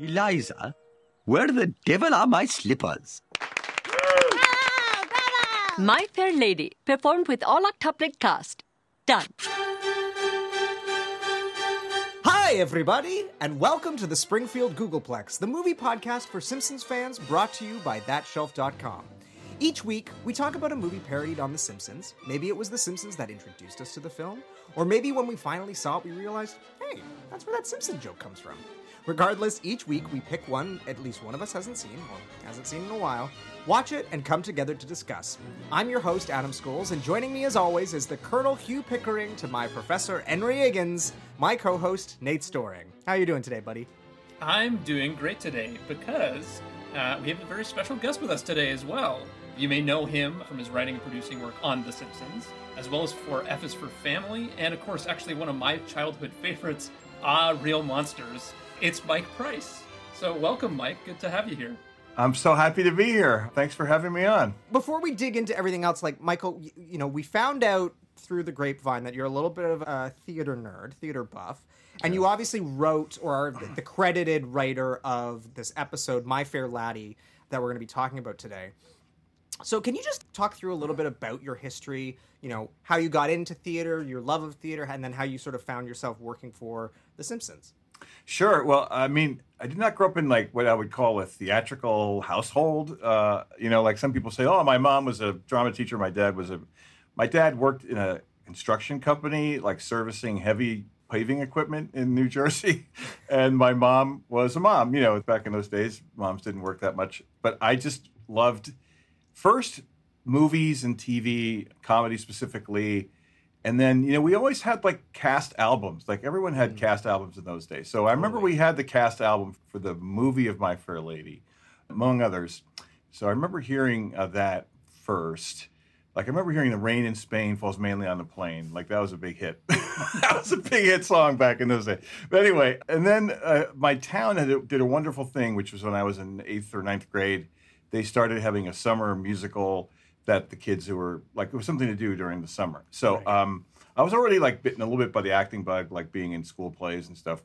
Eliza, where the devil are my slippers? My Fair Lady, performed with all octuplet cast. Done. Hi, everybody, and welcome to the Springfield Googolplex, the movie podcast for Simpsons fans brought to you by ThatShelf.com. Each week, we talk about a movie parodied on The Simpsons. Maybe it was The Simpsons that introduced us to the film, or maybe when we finally saw it, we realized, hey, that's where that Simpson joke comes from. Regardless, each week we pick one at least one of us hasn't seen, or hasn't seen in a while, watch it, and come together to discuss. I'm your host, Adam Scholes, and joining me as always is the Colonel Hugh Pickering to my Professor Henry Higgins, my co-host, Nate Storing. How you doing today, buddy? I'm doing great today because uh, we have a very special guest with us today as well. You may know him from his writing and producing work on The Simpsons, as well as for F is for Family, and of course, actually one of my childhood favorites, Ah, Real Monsters. It's Mike Price. So, welcome, Mike. Good to have you here. I'm so happy to be here. Thanks for having me on. Before we dig into everything else, like Michael, you, you know, we found out through the grapevine that you're a little bit of a theater nerd, theater buff, and you obviously wrote or are the credited writer of this episode, My Fair Laddie, that we're going to be talking about today. So, can you just talk through a little bit about your history? You know, how you got into theater, your love of theater, and then how you sort of found yourself working for The Simpsons. Sure. Well, I mean, I did not grow up in like what I would call a theatrical household. Uh, you know, like some people say, "Oh, my mom was a drama teacher. My dad was a." My dad worked in a construction company, like servicing heavy paving equipment in New Jersey, and my mom was a mom. You know, back in those days, moms didn't work that much. But I just loved first movies and TV, comedy specifically. And then, you know, we always had like cast albums. Like everyone had cast albums in those days. So I remember we had the cast album for the movie of My Fair Lady, among others. So I remember hearing uh, that first. Like I remember hearing "The Rain in Spain Falls Mainly on the Plain." Like that was a big hit. that was a big hit song back in those days. But anyway, and then uh, my town a, did a wonderful thing, which was when I was in eighth or ninth grade. They started having a summer musical that the kids who were like it was something to do during the summer. So um, I was already like bitten a little bit by the acting bug, like being in school plays and stuff.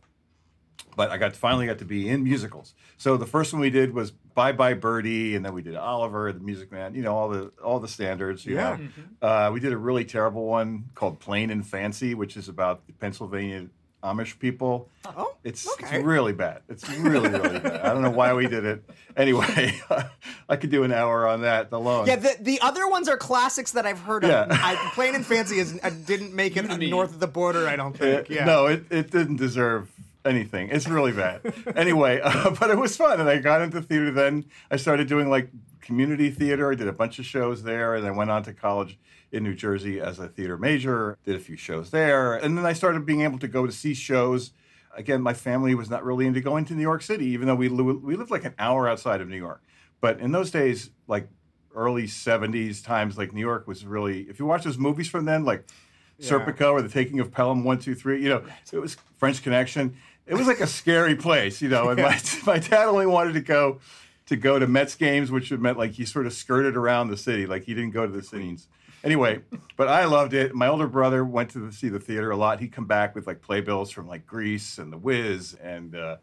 But I got finally got to be in musicals. So the first one we did was Bye Bye Birdie, and then we did Oliver, the Music Man. You know all the all the standards. You Yeah. know. Uh, we did a really terrible one called Plain and Fancy, which is about the Pennsylvania Amish people. Oh, It's, okay. it's really bad. It's really, really bad. I don't know why we did it. Anyway, I could do an hour on that alone. Yeah, the, the other ones are classics that I've heard of. Yeah. I, Plain and Fancy is, uh, didn't make it New north of the border, I don't think. Yeah. No, it, it didn't deserve anything. It's really bad. anyway, uh, but it was fun. And I got into theater then. I started doing like community theater. I did a bunch of shows there. And I went on to college in New Jersey as a theater major, did a few shows there. And then I started being able to go to see shows. Again, my family was not really into going to New York City, even though we, we lived like an hour outside of New York. But in those days, like early 70s times, like New York was really, if you watch those movies from then, like Serpico or The Taking of Pelham 123, you know, it was French Connection. It was like a scary place, you know. And my, my dad only wanted to go to go to Mets games, which meant like he sort of skirted around the city, like he didn't go to the scenes. Anyway, but I loved it. My older brother went to see the theater a lot. He'd come back with like playbills from like Grease and The Wiz and uh,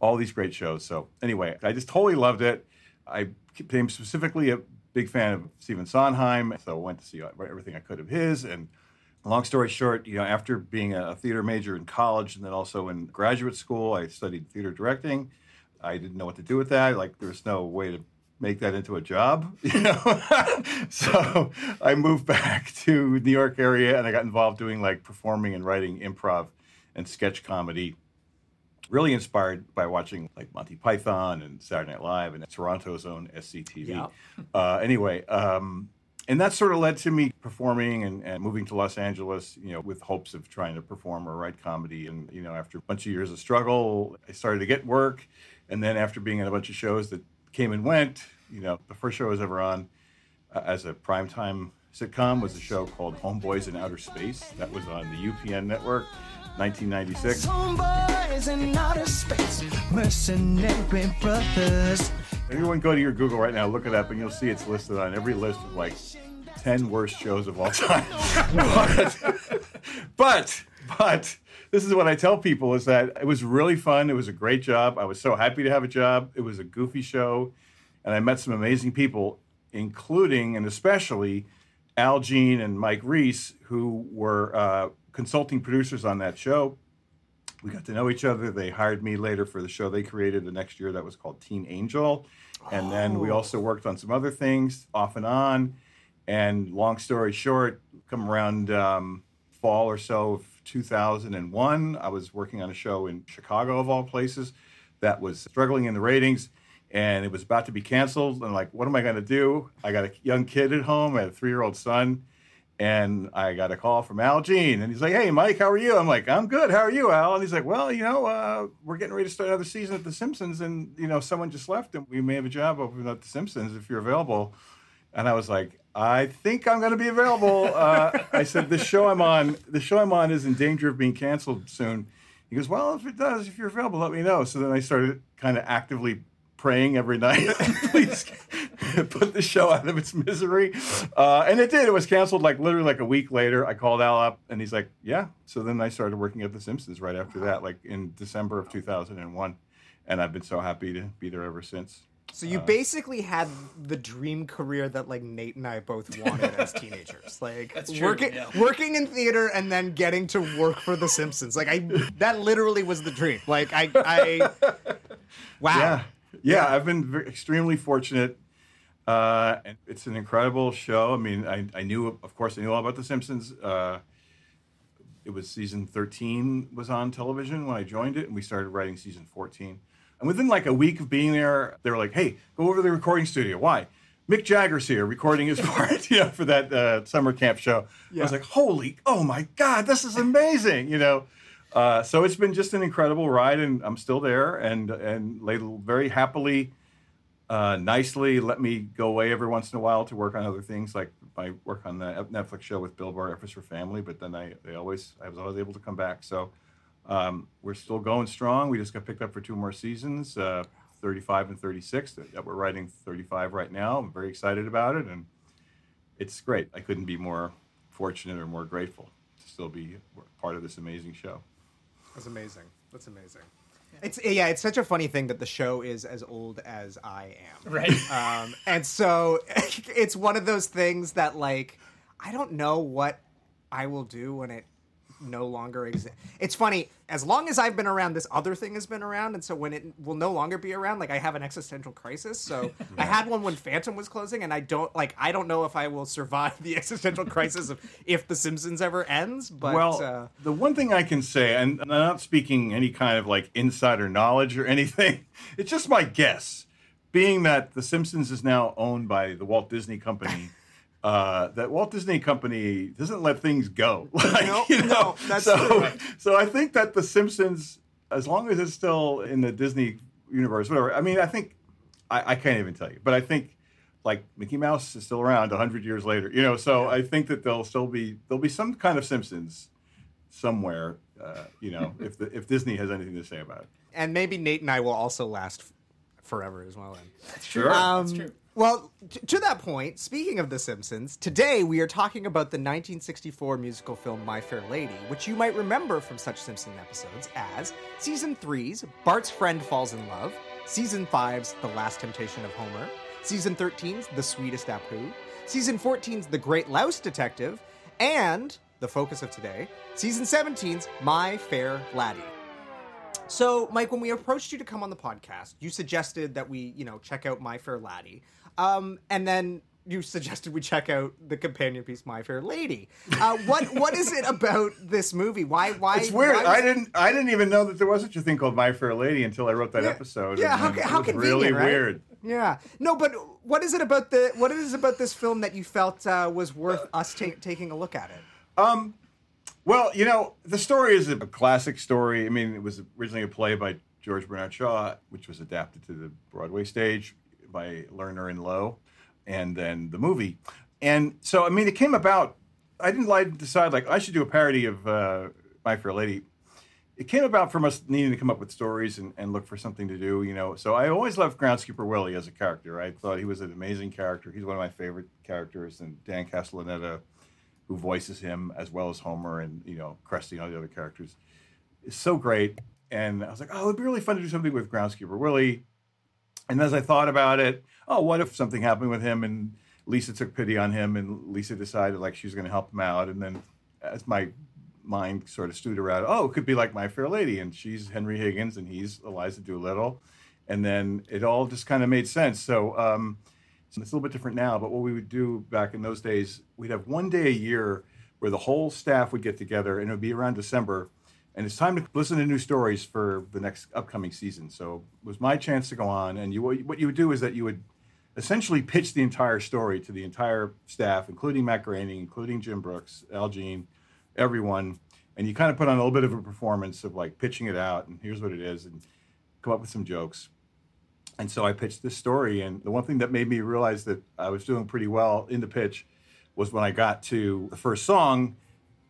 all these great shows. So anyway, I just totally loved it. I became specifically a big fan of Stephen Sondheim, so I went to see everything I could of his. And long story short, you know, after being a theater major in college and then also in graduate school, I studied theater directing. I didn't know what to do with that. Like, there was no way to make that into a job, you know. so I moved back to New York area and I got involved doing like performing and writing improv and sketch comedy really inspired by watching like Monty Python and Saturday Night Live and Toronto's own SCTV. Yeah. Uh, anyway, um, and that sort of led to me performing and, and moving to Los Angeles, you know, with hopes of trying to perform or write comedy. And, you know, after a bunch of years of struggle, I started to get work. And then after being in a bunch of shows that came and went, you know, the first show I was ever on uh, as a primetime sitcom was a show called Homeboys in Outer Space. That was on the UPN network, 1996. Homeboys in outer space, mercenary brothers. Everyone go to your Google right now, look it up, and you'll see it's listed on every list of like 10 worst shows of all time. but, but, but this is what I tell people is that it was really fun. It was a great job. I was so happy to have a job. It was a goofy show, and I met some amazing people, including and especially Al Jean and Mike Reiss, who were uh, consulting producers on that show. We got to know each other. They hired me later for the show they created the next year that was called Teen Angel. And then we also worked on some other things off and on. And long story short, come around um, fall or so 2001, I was working on a show in Chicago, of all places, that was struggling in the ratings. And it was about to be canceled. And like, what am I going to do? I got a young kid at home. I had a three year old son. And I got a call from Al Jean, and he's like, "Hey, Mike, how are you?" I'm like, "I'm good. How are you, Al?" And he's like, "Well, you know, uh, we're getting ready to start another season at The Simpsons, and you know, someone just left, and we may have a job open at The Simpsons if you're available." And I was like, "I think I'm going to be available." Uh, I said, "The show I'm on, the show I'm on, is in danger of being canceled soon." He goes, "Well, if it does, if you're available, let me know." So then I started kind of actively praying every night, please put the show out of its misery. Uh, and it did. It was canceled like literally like a week later. I called Al up and he's like, yeah. So then I started working at The Simpsons right after that, like in December of 2001. And I've been so happy to be there ever since. So you basically had the dream career that like Nate and I both wanted as teenagers, like That's true, working yeah. working in theater and then getting to work for The Simpsons. Like I, that literally was the dream. Like I, I, wow. Yeah. Yeah, I've been ver extremely fortunate. Uh, and it's an incredible show. I mean, I, I knew, of course, I knew all about The Simpsons. Uh, it was season 13 was on television when I joined it, and we started writing season 14. And within like a week of being there, they were like, "Hey, go over to the recording studio." Why? Mick Jagger's here recording his part, you know, for that uh, summer camp show. I was like, "Holy, oh my God, this is amazing!" You know. Uh, so it's been just an incredible ride, and I'm still there, and and they very happily, uh, nicely let me go away every once in a while to work on other things, like I work on the Netflix show with Bill Burr, is for Family. But then I they always I was always able to come back. So um, we're still going strong. We just got picked up for two more seasons, uh, 35 and 36. That, that we're writing 35 right now. I'm very excited about it, and it's great. I couldn't be more fortunate or more grateful to still be part of this amazing show. That's amazing. That's amazing. It's yeah, it's such a funny thing that the show is as old as I am. Right. Um, and so it's one of those things that like I don't know what I will do when it no longer exist. It's funny, as long as I've been around, this other thing has been around, and so when it will no longer be around, like I have an existential crisis. So I had one when Phantom was closing, and I don't like I don't know if I will survive the existential crisis of if The Simpsons ever ends. But well, uh, the one thing I can say, and I'm not speaking any kind of like insider knowledge or anything, it's just my guess, being that The Simpsons is now owned by the Walt Disney Company. Uh, that Walt Disney Company doesn't let things go. Like, No, you know? no, that's so. true. So I think that The Simpsons, as long as it's still in the Disney universe, whatever. I mean, I think I, I can't even tell you, but I think like Mickey Mouse is still around hundred years later. You know, so I think that there'll still be there'll be some kind of Simpsons somewhere. Uh, you know, if the, if Disney has anything to say about it. and maybe Nate and I will also last forever as well. Then. Sure. Um, That's true. Well, t- to that point, speaking of The Simpsons, today we are talking about the 1964 musical film My Fair Lady, which you might remember from such Simpson episodes as Season 3's Bart's Friend Falls in Love, Season 5's The Last Temptation of Homer, Season 13's The Sweetest Apu, Season 14's The Great Louse Detective, and, the focus of today, Season 17's My Fair Laddie. So, Mike, when we approached you to come on the podcast, you suggested that we, you know, check out My Fair Laddie, um, and then you suggested we check out the companion piece My Fair Lady. Uh, what what is it about this movie? Why why? It's weird. why was- I didn't. I didn't even know that there was such a thing called My Fair Lady until I wrote that Yeah. episode. Yeah, how, it how convenient, Really right? weird. Yeah, no, but what is it about the what is it about this film that you felt uh, was worth us ta- taking a look at it? Well, you know, the story is a classic story. I mean, it was originally a play by George Bernard Shaw, which was adapted to the Broadway stage by Lerner and Loewe, and then the movie. And so, I mean, it came about. I didn't like decide like I should do a parody of uh, My Fair Lady. It came about from us needing to come up with stories and, and look for something to do, you know. So I always loved Groundskeeper Willie as a character. I thought he was an amazing character. He's one of my favorite characters, and Dan Castellaneta who voices him as well as Homer and you know Krusty and all the other characters. is so great. And I was like, oh, it'd be really fun to do something with Groundskeeper Willie. And as I thought about it, oh, what if something happened with him and Lisa took pity on him and Lisa decided like she was going to help him out. And then as my mind sort of stewed around, oh, it could be like My Fair Lady and she's Henry Higgins and he's Eliza Doolittle. And then it all just kind of made sense. So, um, so it's a little bit different now, but what we would do back in those days, we'd have one day a year where the whole staff would get together and it would be around December and it's time to listen to new stories for the next upcoming season. So it was my chance to go on, and you what you would do is that you would essentially pitch the entire story to the entire staff, including Matt Groening, including Jim Brooks, Al Jean, everyone, and you kind of put on a little bit of a performance of like pitching it out, and here's what it is, and come up with some jokes. And so I pitched this story, and the one thing that made me realize that I was doing pretty well in the pitch was when I got to the first song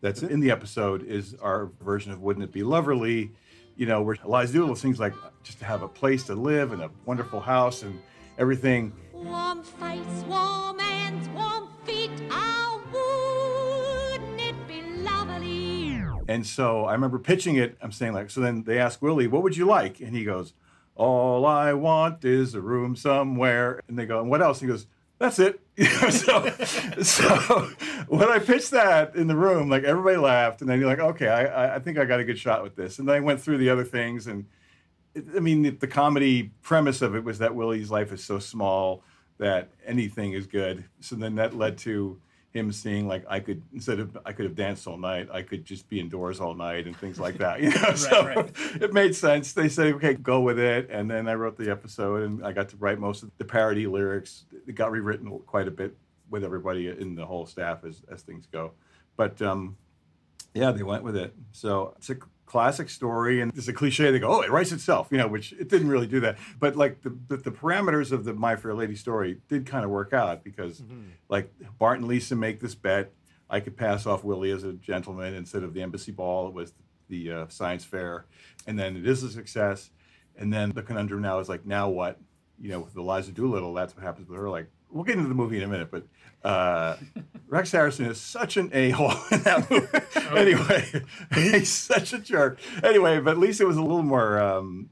that's in the episode is our version of Wouldn't It Be Loverly, you know, where Eliza Doolittle sings like just to have a place to live and a wonderful house and everything. Warm face, warm hands, warm feet. Oh, wouldn't it be lovely? And so I remember pitching it. I'm saying like, so then they ask Willie, what would you like? And he goes, all I want is a room somewhere. And they go, and what else? And he goes, that's it. so, so when I pitched that in the room, like everybody laughed, and then you're like, okay, I, I think I got a good shot with this. And then I went through the other things, and it, I mean, the, the comedy premise of it was that Willie's life is so small that anything is good. So then that led to him seeing like I could instead of I could have danced all night, I could just be indoors all night and things like that. You know, Right, so right. it made sense. They said, okay, go with it, and then I wrote the episode, and I got to write most of the parody lyrics. It got rewritten quite a bit with everybody in the whole staff as as things go, but um, yeah, they went with it. So it's a classic story, and it's a cliche. They go, "Oh, it writes itself," you know, which it didn't really do that. But like the the, the parameters of the My Fair Lady story did kind of work out because, like Bart and Lisa make this bet. I could pass off Willie as a gentleman instead of the embassy ball. It was the uh, science fair, and then it is a success. And then the conundrum now is like, now what? You know, with Eliza Doolittle, that's what happens with her. Like, we'll get into the movie in a minute, but uh, Rex Harrison is such an a hole in that movie. anyway, he's such a jerk. Anyway, but Lisa was a little more um,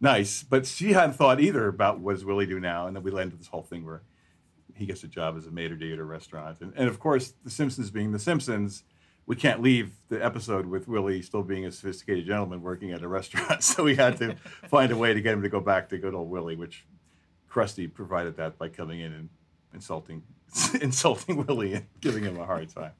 nice, but she hadn't thought either about what does Willie do now. And then we landed this whole thing where he gets a job as a maitre d' at a restaurant. And, and of course, The Simpsons being The Simpsons, we can't leave the episode with Willie still being a sophisticated gentleman working at a restaurant. So we had to find a way to get him to go back to good old Willie, which Krusty provided that by coming in and insulting insulting Willie and giving him a hard time.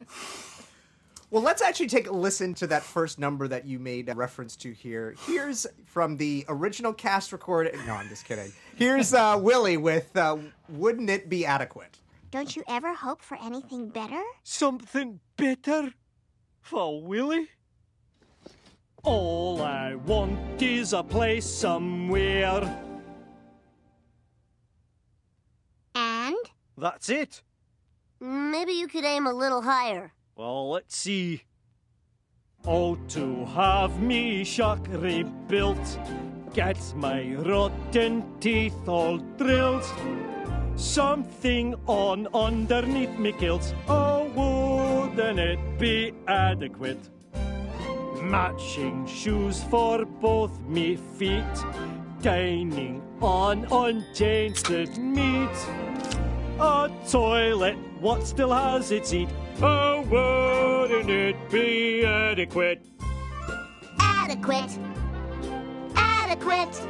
Well, let's actually take a listen to that first number that you made a reference to here. Here's from the original cast recording. No, I'm just kidding. Here's uh, Willie with uh, Wouldn't It Be Adequate? Don't you ever hope for anything better? Something better for Willie? All I want is a place somewhere. That's it. maybe you could aim a little higher. Well, let's see. Oh, to have me shack rebuilt, get my rotten teeth all drilled. Something on underneath me kilt. Oh, wouldn't it be adequate? Matching shoes for both me feet, dining on untainted meat. A toilet, what still has its seat? Oh, wouldn't it be adequate? Adequate. Adequate.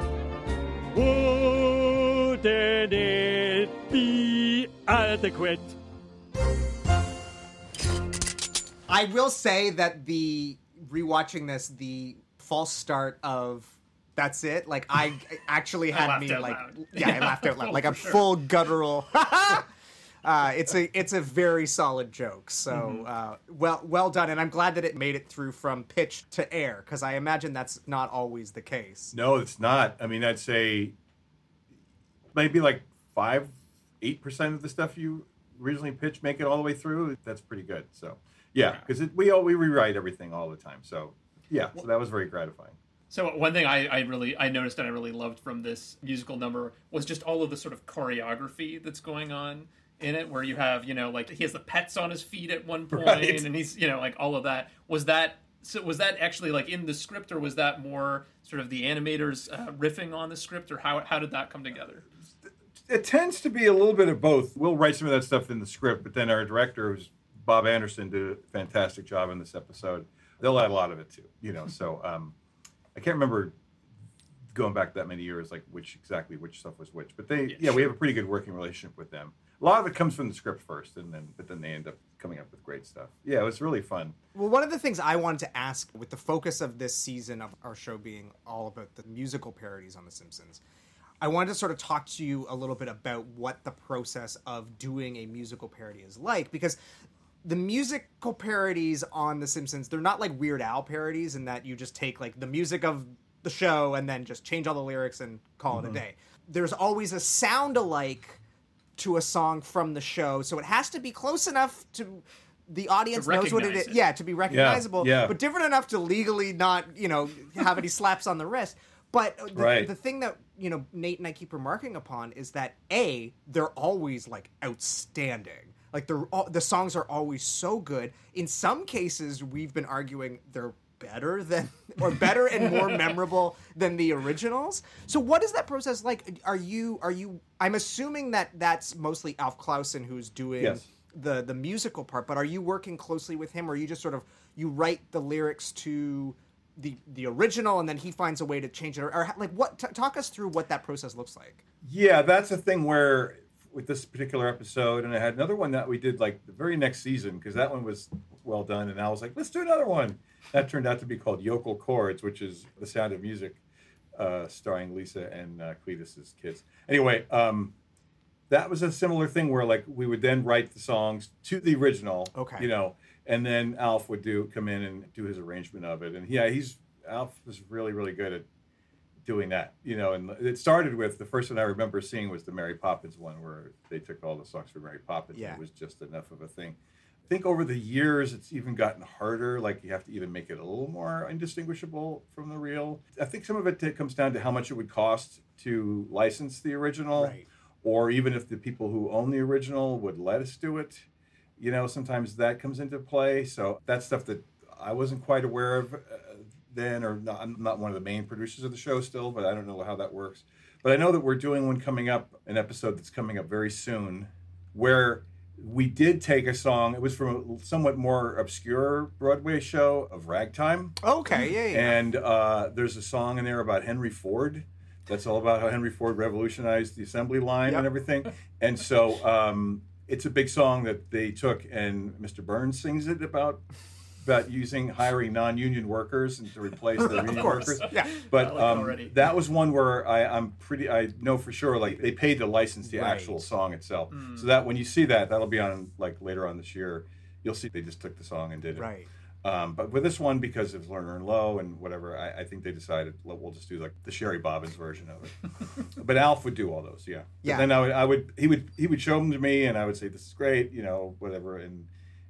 Wouldn't it be adequate? I will say that the rewatching this, the false start of that's it. Like I actually had laughed me like loud. yeah, I laughed out loud, Oh, like a for sure. full guttural. uh, it's a it's a very solid joke. So Mm-hmm. uh, well well done, and I'm glad that it made it through from pitch to air because I imagine that's not always the case. No, it's not. I mean, I'd say maybe like five, eight percent of the stuff you originally pitched make it all the way through. That's pretty good. So yeah, because we all we rewrite everything all the time. So yeah, so that was very gratifying. So one thing I, I really I noticed and I really loved from this musical number was just all of the sort of choreography that's going on in it, where you have you know like he has the pets on his feet at one point, Right. and he's you know like all of that. Was that So was that actually like in the script, or was that more sort of the animators uh, riffing on the script, or how how did that come together? it tends to be a little bit of both. We'll write some of that stuff in the script, but then our director, who's Bob Anderson, did a fantastic job in this episode. They'll add a lot of it too, you know. So um, I can't remember going back that many years, like which exactly which stuff was which. But they, yeah, we have a pretty good working relationship with them. A lot of it comes from the script first, and then but then they end up coming up with great stuff. Yeah, it was really fun. Well, one of the things I wanted to ask, with the focus of this season of our show being all about the musical parodies on The Simpsons, I wanted to sort of talk to you a little bit about what the process of doing a musical parody is like, because the musical parodies on The Simpsons, they're not like Weird Al parodies in that you just take like the music of the show and then just change all the lyrics and call it a mm-hmm. day. There's always a sound alike to a song from the show, so it has to be close enough to the audience To knows what it is. it. Yeah, to be recognizable, yeah. but different enough to legally not, you know, have any slaps on the wrist. But the, Right. the thing that you know Nate and I keep remarking upon is that a they're always like outstanding. Like the the songs are always so good. In some cases, we've been arguing they're better than or better and more memorable than the originals. So what is that process like? Are you are you? I'm assuming that that's mostly Alf Clausen who's doing Yes. the the musical part. But are you working closely with him, or are you just sort of you write the lyrics to the the original and then he finds a way to change it, or, or like what? T- talk us through what that process looks like. Yeah, that's a thing where with this particular episode, and I had another one that we did like the very next season because that one was well done, and I was like, let's do another one. That turned out to be called Yokel Chords, which is the sound of music, uh, starring Lisa and uh, Cletus's kids. Anyway, um, that was a similar thing where like we would then write the songs to the original, Okay. you know, and then Alf would do come in and do his arrangement of it, and yeah, he's Alf is really really good at doing that, you know. And it started with the first one I remember seeing was the Mary Poppins one, where they took all the songs from Mary Poppins. Yeah. And it was just enough of a thing. I think over the years, it's even gotten harder. Like you have to even make it a little more indistinguishable from the real. I think some of it t- comes down to how much it would cost to license the original, Right. or even if the people who own the original would let us do it. You know, sometimes that comes into play. So that's stuff that I wasn't quite aware of uh, then, or not, I'm not one of the main producers of the show still, but I don't know how that works. But I know that we're doing one coming up, an episode that's coming up very soon, where we did take a song. It was from a somewhat more obscure Broadway show of Ragtime. Okay, yeah, yeah. And uh, there's a song in there about Henry Ford. That's all about how Henry Ford revolutionized the assembly line Yep. and everything. And so um, it's a big song that they took, and Mr. Burns sings it about about using hiring non-union workers and to replace the union workers. yeah. But um, that was one where I, I'm pretty. I know for sure, like they paid to license the Right. actual song itself. Mm. So that when you see that, that'll be on like later on this year. You'll see they just took the song and did it. Right. Um, but with this one, because was Lerner and Loewe and whatever, I, I think they decided we'll just do like the Sherry Bobbins version of it. but Alf would do all those, yeah. But Yeah. then I would, I would, he would, he would show them to me, and I would say, "This is great," you know, whatever. And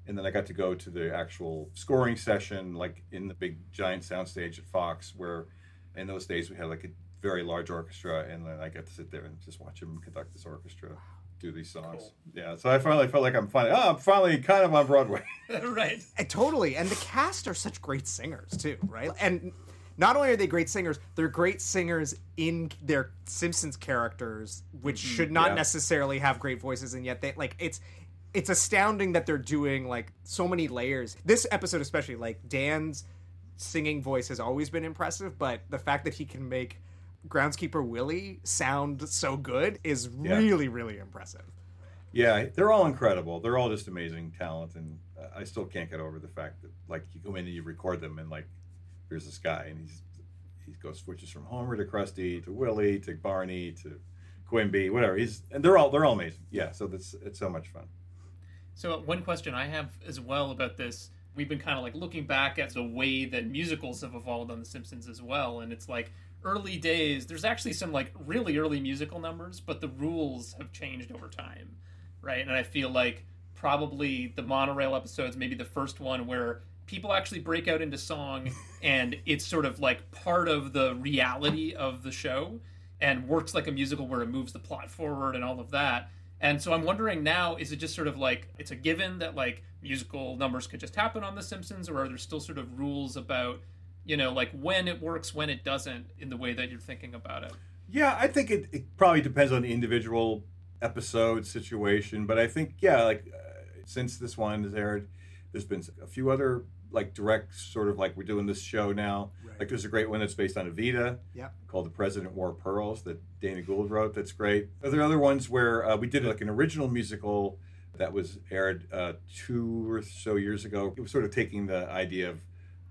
and then I got to go to the actual scoring session, like in the big giant soundstage at Fox, where in those days we had like a very large orchestra, and then I got to sit there and just watch him conduct this orchestra, do these songs. Cool. Yeah, so I finally felt like I'm finally, oh, I'm finally kind of on Broadway. right. And totally. And the cast are such great singers too, right? And not only are they great singers, they're great singers in their Simpsons characters, which mm-hmm. should not Yeah. necessarily have great voices, and yet they like it's it's astounding that they're doing like so many layers. This episode especially, like Dan's singing voice has always been impressive, but the fact that he can make groundskeeper Willie sound so good is Yeah. really, really impressive. Yeah, they're all incredible. They're all just amazing talent, and I still can't get over the fact that like you go in and you record them, and like here's this guy, and he's he goes switches from Homer to Krusty to Willie to Barney to Quimby, whatever. He's and they're all they're all amazing. Yeah, so that's it's so much fun. So uh, one question I have as well about this, we've been kind of like looking back at the way that musicals have evolved on The Simpsons as well, and it's like early days. There's actually some like really early musical numbers, but the rules have changed over time, right? And I feel like probably the monorail episodes, maybe the first one where people actually break out into song and it's sort of like part of the reality of the show and works like a musical where it moves the plot forward and all of that And so I'm wondering now, is it just sort of like it's a given that like musical numbers could just happen on The Simpsons, or are there still sort of rules about, you know, like when it works, when it doesn't, in the way that you're thinking about it? Yeah, I think it, it probably depends on the individual episode situation, but I think yeah, like uh, since this one has aired, there's been a few other like direct sort of like we're doing this show now. Like there's a great one that's based on Evita Yep. called The President Wore Pearls that Dana Gould wrote. That's great. Are there other ones where uh, we did like an original musical that was aired uh, two or so years ago? It was sort of taking the idea of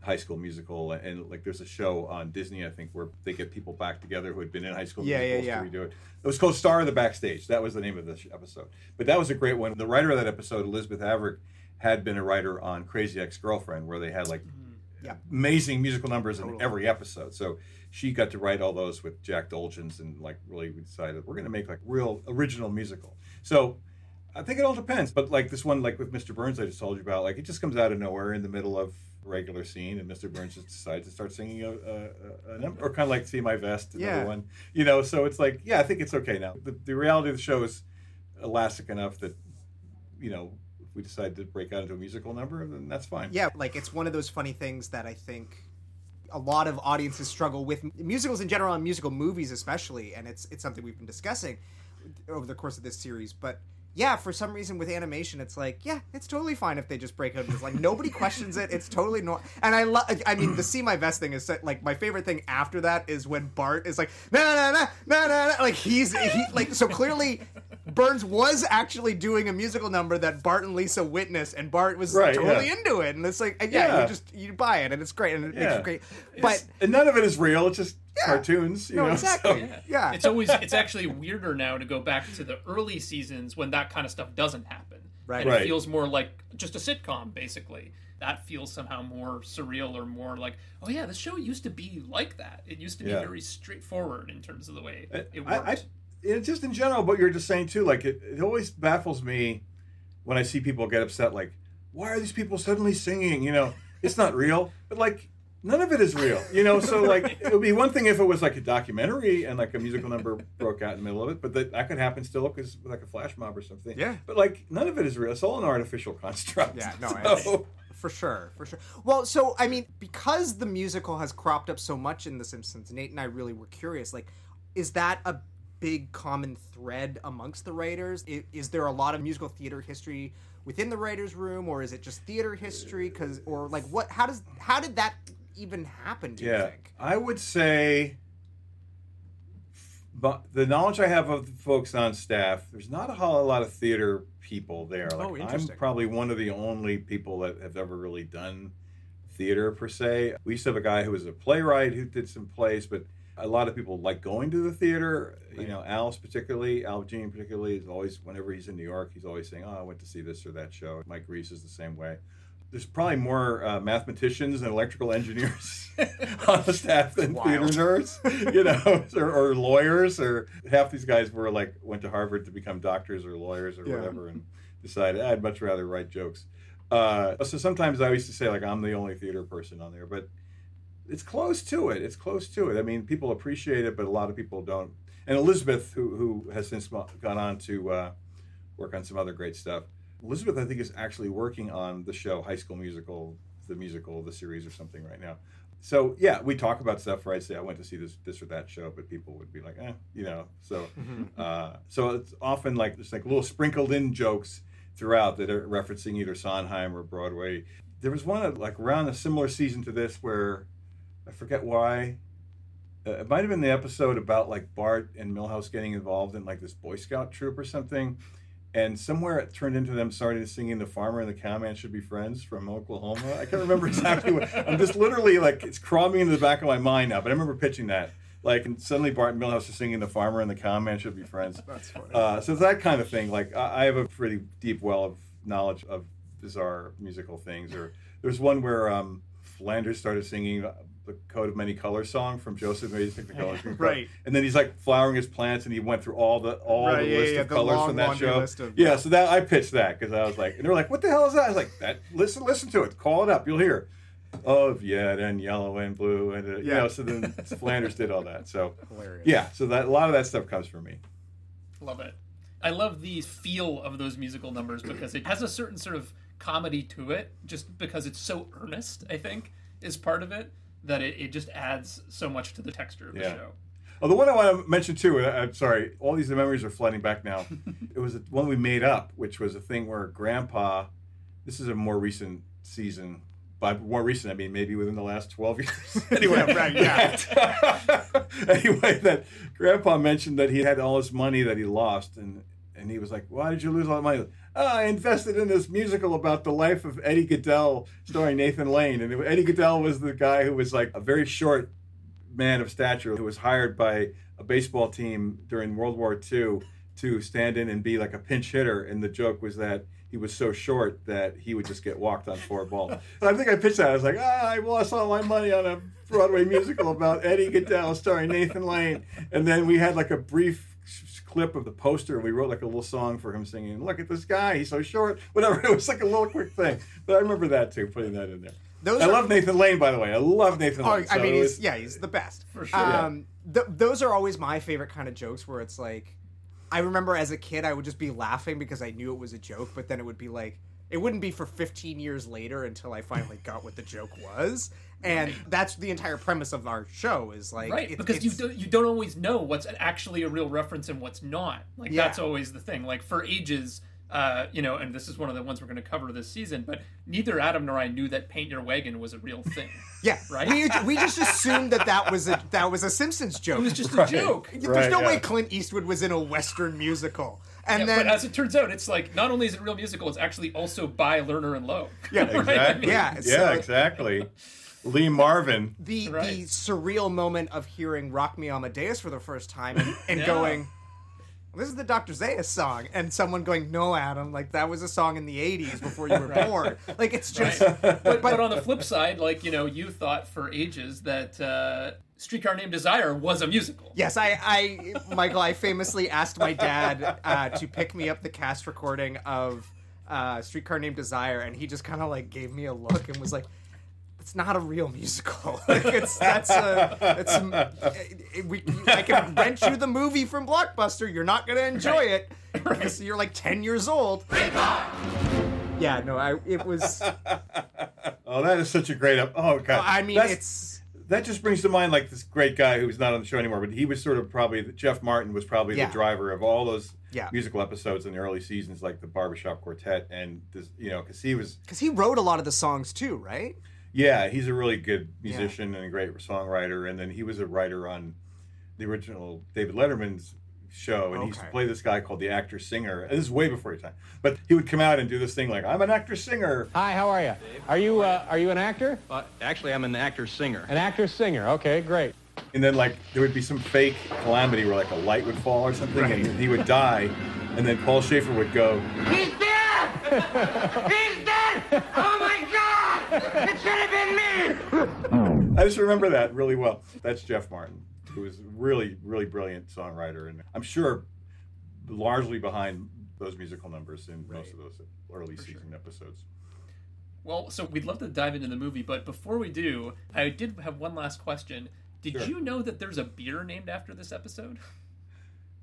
high school musical and like there's a show on Disney I think where they get people back together who had been in high school Yeah, yeah, musicals yeah. to redo it. It was called Star of the Backstage. That was the name of the sh- episode. But that was a great one. The writer of that episode, Elizabeth Averick, had been a writer on Crazy Ex-Girlfriend where they had like mm-hmm. Yeah. amazing musical numbers in every episode. So she got to write all those with Jack Dolgens and like really we decided we're going to make like real original musical. So I think it all depends. But like this one, like with Mr. Burns, I just told you about, like it just comes out of nowhere in the middle of regular scene, and Mr. Burns just decides to start singing a, a, a, number, or kind of like "See My Vest," another Yeah. one. You know, so it's like, yeah, I think it's okay now. The, the reality of the show is elastic enough that you know we decide to break out into a musical number, then that's fine. Yeah, like it's one of those funny things that I think a lot of audiences struggle with musicals in general and musical movies especially, and it's it's something we've been discussing over the course of this series. But yeah, for some reason with animation, it's like yeah, it's totally fine if they just break out. It's like nobody questions it. It's totally normal. And I love. I mean, the see my vest thing is like my favorite thing after that is when Bart is like na na na na na na like he's he like so clearly. Burns was actually doing a musical number that Bart and Lisa witnessed, and Bart was Right, totally yeah. into it. And it's like, yeah, Yeah. you just you buy it, and it's great, and it makes Yeah. it great. It's- But and none of it is real. It's just cartoons. You no, know? exactly, So- yeah. It's always it's actually weirder now to go back to the early seasons when that kind of stuff doesn't happen. Right. And Right. it feels more like just a sitcom, basically. That feels somehow more surreal or more like, oh yeah, the show used to be like that. It used to be Yeah. very straightforward in terms of the way it I, worked. I, it just in general, but you're just saying too, like it, it always baffles me when I see people get upset, like, why are these people suddenly singing? You know, it's not real, but like none of it is real. You know, so like it would be one thing if it was like a documentary and like a musical number broke out in the middle of it, but that, that could happen still because like a flash mob or something. Yeah. But like none of it is real. It's all an artificial construct. Yeah, no, So- for sure, for sure. Well, so I mean, because the musical has cropped up so much in The Simpsons, Nate and I really were curious. Like, is that a big common thread amongst the writers? Is, is there a lot of musical theater history within the writers' room, or is it just theater history? Because, or like, what? How does how did that even happen? Do you yeah, think? I would say, but the knowledge I have of the folks on staff, there's not a whole lot of theater people there. Oh, like, Oh, I'm probably one of the only people that have ever really done theater per se. We used to have a guy who was a playwright who did some plays, but a lot of people like going to the theater. You know, Al's particularly, Al Jean particularly, is always whenever he's in New York, he's always saying, "Oh, I went to see this or that show." Mike Reiss is the same way. There's probably more uh, mathematicians and electrical engineers on the staff than theater nerds, you know, or, or lawyers, or half these guys were like went to Harvard to become doctors or lawyers or Yeah. whatever, and decided I'd much rather write jokes. Uh, so sometimes I used to say like I'm the only theater person on there, but it's close to it. It's close to it. I mean, people appreciate it, but a lot of people don't. And Elizabeth, who who has since gone on to uh, work on some other great stuff, Elizabeth, I think, is actually working on the show High School Musical, the musical, the series, or something right now. So yeah, we talk about stuff where I say I went to see this this or that show, but people would be like, eh, you know. So uh, so it's often like there's like little sprinkled in jokes throughout that are referencing either Sondheim or Broadway. There was one like around a similar season to this where I forget why. Uh, it might have been the episode about like Bart and Milhouse getting involved in like this Boy Scout troop or something. And somewhere it turned into them starting singing "The Farmer and the Cowman Should Be Friends" from Oklahoma. I can't remember exactly what. I'm just literally like it's crawling into the back of my mind now. But I remember pitching that. Like, and suddenly Bart and Milhouse are singing "The Farmer and the Cowman Should Be Friends." That's funny. Uh, so it's that kind of thing. Like I, I have a pretty deep well of knowledge of bizarre musical things. Or there's one where um, Flanders started singing the "Coat of Many Colors" song from Joseph Mays Technicolor. Right. And then he's like flowering his plants, and he went through all the all Right, the yeah, list yeah, of the colors long from that show. list of- yeah, so that I pitched that because I was like, and they're like, "What the hell is that?" I was like, "That listen, listen to it. Call it up. You'll hear." Of red and yellow and blue and uh, you Yeah. know so then Flanders did all that so Hilarious. yeah so that a lot of that stuff comes from me Love it. I love the feel of those musical numbers because it has a certain sort of comedy to it, just because it's so earnest. I think is part of it that it, it just adds so much to the texture of the Yeah. show. Oh, the one I want to mention too. I- I'm sorry, all these memories are flooding back now. it was one we made up, which was a thing where Grandpa. This is a more recent season. By more recent, I mean maybe within the last 12 years. anyway, Yeah, right, yeah. anyway, that Grandpa mentioned that he had all his money that he lost, and and he was like, "Why did you lose all the money?" Oh, I invested in this musical about the life of Eddie Gaedel, starring Nathan Lane, and Eddie Gaedel was the guy who was like a very short man of stature who was hired by a baseball team during World War II to stand in and be like a pinch hitter. And the joke was that he was so short that he would just get walked on four balls. I think I pitched that. I was like, ah, I lost all my money on a Broadway musical about Eddie Gaedel starring Nathan Lane. And then we had like a brief clip of the poster. We wrote like a little song for him singing, look at this guy, he's so short. Whatever. It was like a little quick thing. But I remember that too, putting that in there. Those I are- love Nathan Lane, by the way. I love Nathan Oh, Lane. I mean, he's, was- yeah, he's the best. For sure. Um, th- those are always my favorite kind of jokes where it's like, I remember as a kid, I would just be laughing because I knew it was a joke, but then it would be like, it wouldn't be for 15 years later until I finally got what the joke was. And that's the entire premise of our show is like, right it- because you don't you don't always know what's actually a real reference and what's not like Yeah. that's always the thing like for ages uh, you know and this is one of the ones we're going to cover this season but neither adam nor i knew that paint your wagon was a real thing Yeah, Right? We, we just assumed that that was a that was a Simpsons joke. it was just Right. a joke There's Right, no way. Clint Eastwood was in a Western musical. And Yeah, then but as it turns out it's like not only is it a real musical it's actually also by lerner and loewe Yeah, Right? I Exactly. mean, Yeah, Yeah, so- exactly. Lee Marvin. the Right. the surreal moment of hearing "Rock Me Amadeus" for the first time and, and Yeah. going, "This is the Dr. Zaius song," and someone going, "No, Adam, like that was a song in the '80s before you were born." Like it's just, but, but on the flip side like you know you thought for ages that uh, streetcar named desire was a musical yes, I, I, Michael, I famously asked my dad uh, to pick me up the cast recording of uh, "Streetcar Named Desire," and he just kind of like gave me a look and was like. It's not a real musical. Like it's that's a it's a, we I can rent you the movie from Blockbuster. You're not gonna enjoy it because you're like ten years old. Yeah, no, I it was. Oh, that is such a great up. Oh god. I mean, That's- it's that just brings to mind like this great guy who's not on the show anymore, but he was sort of probably Jeff Martin was probably Yeah. the driver of all those Yeah. musical episodes in the early seasons, like the Barbershop Quartet, and this, you know, because he was because he wrote a lot of the songs too, right? yeah, he's a really good musician and a great songwriter, and then he was a writer on the original David Letterman's show, and he used to play this guy called the actor singer. This is way before your time, but he would come out and do this thing like I'm an actor singer. Hi, how are you? Are you uh, are you an actor? Uh, actually, I'm an actor singer. An actor singer. Okay, great. And then like there would be some fake calamity where like a light would fall or something, and he would die, and then Paul Shaffer would go, He's dead! He's dead! Oh my god! It should have been me! I just remember that really well. That's Jeff Martin, who was really, really brilliant songwriter, and I'm sure largely behind those musical numbers in most of those early season episodes. Well, so we'd love to dive into the movie, but before we do, I did have one last question. Did Sure. you know that there's a beer named after this episode?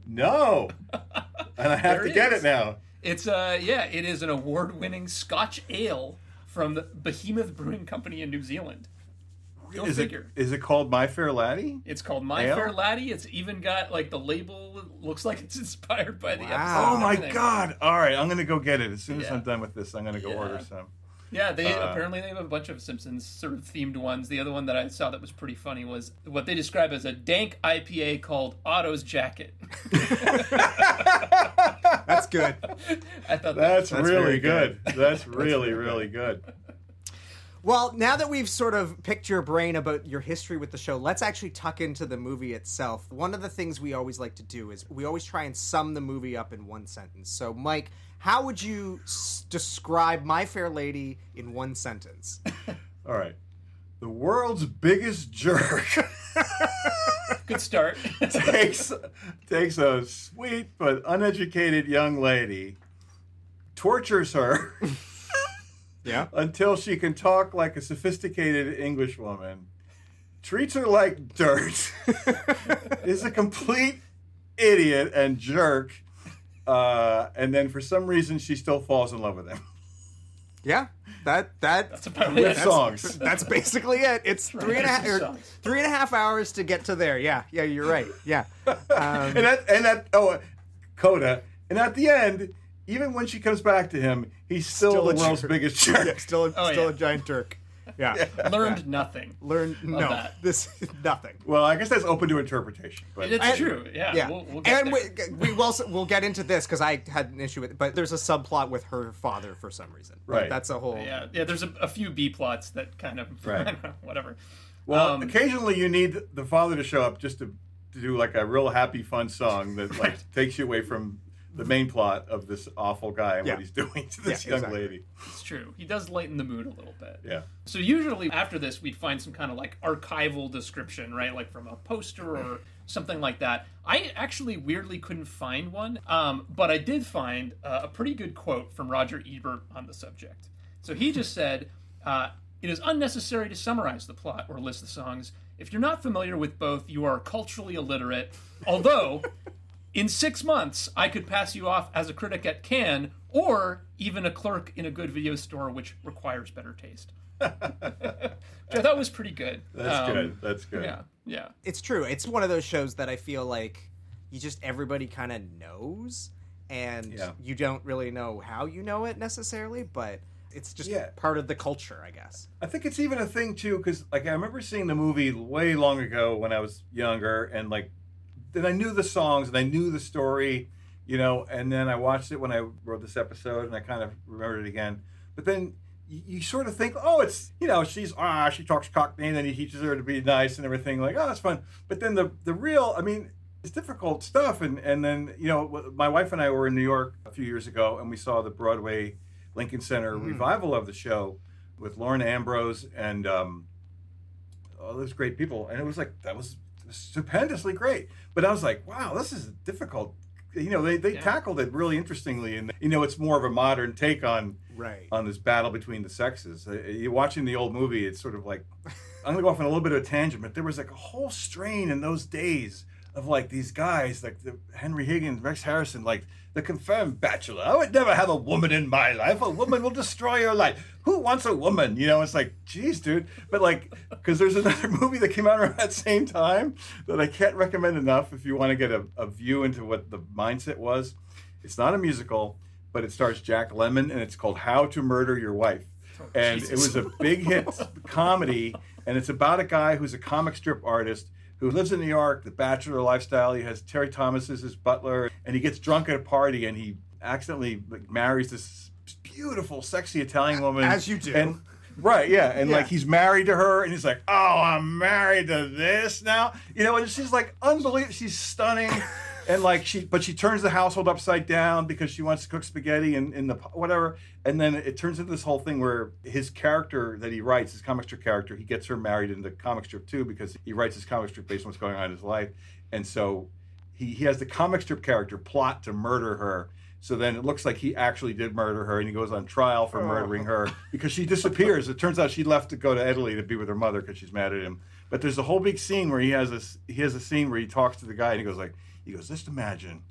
No, and I have to get it now. It's uh yeah, it is an award-winning Scotch ale from the Behemoth Brewing Company in New Zealand. Go is figure. it is it called My Fair Laddie? It's called My Ale? Fair Laddie. It's even got like the label looks like it's inspired by the episode. Oh my. God! All right, I'm gonna go get it as soon as Yeah. I'm done with this. I'm gonna go Yeah. order some. Yeah, they Uh, apparently they have a bunch of Simpsons sort of themed ones. The other one that I saw that was pretty funny was what they describe as a dank IPA called Otto's Jacket. That's good. I thought that That's, That's really good. good. That's really really good. Well, now that we've sort of picked your brain about your history with the show, let's actually tuck into the movie itself. One of the things we always like to do is we always try and sum the movie up in one sentence. So, Mike, how would you s- describe My Fair Lady in one sentence? All right, the world's biggest jerk. good start. takes takes a sweet but uneducated young lady, tortures her Yeah. until she can talk like a sophisticated English woman, treats her like dirt, is a complete idiot and jerk, uh, and then for some reason she still falls in love with him. Yeah, that that That's about With it. songs. That's basically it. It's three and a half or songs. three and a half hours to get to there. Yeah, yeah, you're right. Yeah, um, and that and that oh, Coda, and at the end, even when she comes back to him, he's still, Still a the world's jerk. biggest jerk. yeah, still, a, Oh, still yeah. a giant Turk. Yeah, Learned nothing. Learned no that. this nothing. Well, I guess that's open to interpretation. But It's And- true. Yeah. Yeah, We'll, we'll and there. we, we will we'll get into this because I had an issue with it, but there's a subplot with her father for some reason. But Right. that's a whole. Yeah, yeah. There's a, a few B plots that kind of Right. whatever. well, Um, occasionally you need the father to show up just to, to do like a real happy, fun song that like takes you away from the main plot of this awful guy and Yeah. what he's doing to this Yeah, young exactly. lady. It's true. He does lighten the mood a little bit. Yeah. So usually after this, we'd find some kind of like archival description, right? Like from a poster or something like that. I actually weirdly couldn't find one, um, but I did find uh, a pretty good quote from Roger Ebert on the subject. So he just said, uh, "It is unnecessary to summarize the plot or list the songs. If you're not familiar with both, you are culturally illiterate. Although." In six months, I could pass you off as a critic at Cannes or even a clerk in a good video store, which requires better taste. Which I thought was pretty good. That's Um, good. That's good. Yeah, yeah. it's true. It's one of those shows that I feel like you just everybody kind of knows, and Yeah. you don't really know how you know it necessarily, but it's just Yeah. part of the culture, I guess. I think it's even a thing too, because like I remember seeing the movie way long ago when I was younger, and like then I knew the songs and I knew the story, you know, and then I watched it when I wrote this episode, and I kind of remembered it again. But then you, you sort of think, oh, it's you know, she's ah, she talks Cockney, and then he teaches her to be nice and everything, like oh, that's fun. But then the the real, I mean. It's difficult stuff, and and then you know, my wife and I were in New York a few years ago, and we saw the Broadway Lincoln Center revival of the show with Lauren Ambrose and um, all those great people, and it was like that was stupendously great. But I was like, wow, this is difficult. You know, they, they Yeah. tackled it really interestingly, and you know, it's more of a modern take on Right. on this battle between the sexes. Uh, You're watching the old movie; it's sort of like I'm gonna go off on a little bit of a tangent, but there was like a whole strain in those days of like these guys, like the Henry Higgins, Rex Harrison, like the confirmed bachelor. I would never have a woman in my life. A woman will destroy your life. Who wants a woman? You know, it's like, geez, dude. But like, because there's another movie that came out around that same time that I can't recommend enough if you want to get a, a view into what the mindset was. It's not a musical, but it stars Jack Lemmon, and it's called How to Murder Your Wife. Oh, and it was a big hit comedy, and it's about a guy who's a comic strip artist who lives in New York, the bachelor lifestyle. He has Terry Thomas as his butler, and he gets drunk at a party, and he accidentally like, marries this beautiful, sexy Italian woman. As you do. And, right, yeah, and Yeah. like he's married to her, and he's like, "Oh, I'm married to this now," you know, and she's like unbelievable. She's stunning. And like she, but she turns the household upside down because she wants to cook spaghetti and in the whatever. And then it turns into this whole thing where his character that he writes, his comic strip character, he gets her married in the comic strip too because he writes his comic strip based on what's going on in his life. And so he, he has the comic strip character plot to murder her. So then it looks like he actually did murder her, and he goes on trial for murdering her oh. because she disappears. It turns out she left to go to Italy to be with her mother because she's mad at him. But there's a whole big scene where he has this. He has a scene where he talks to the guy, and he goes like, he goes, just imagine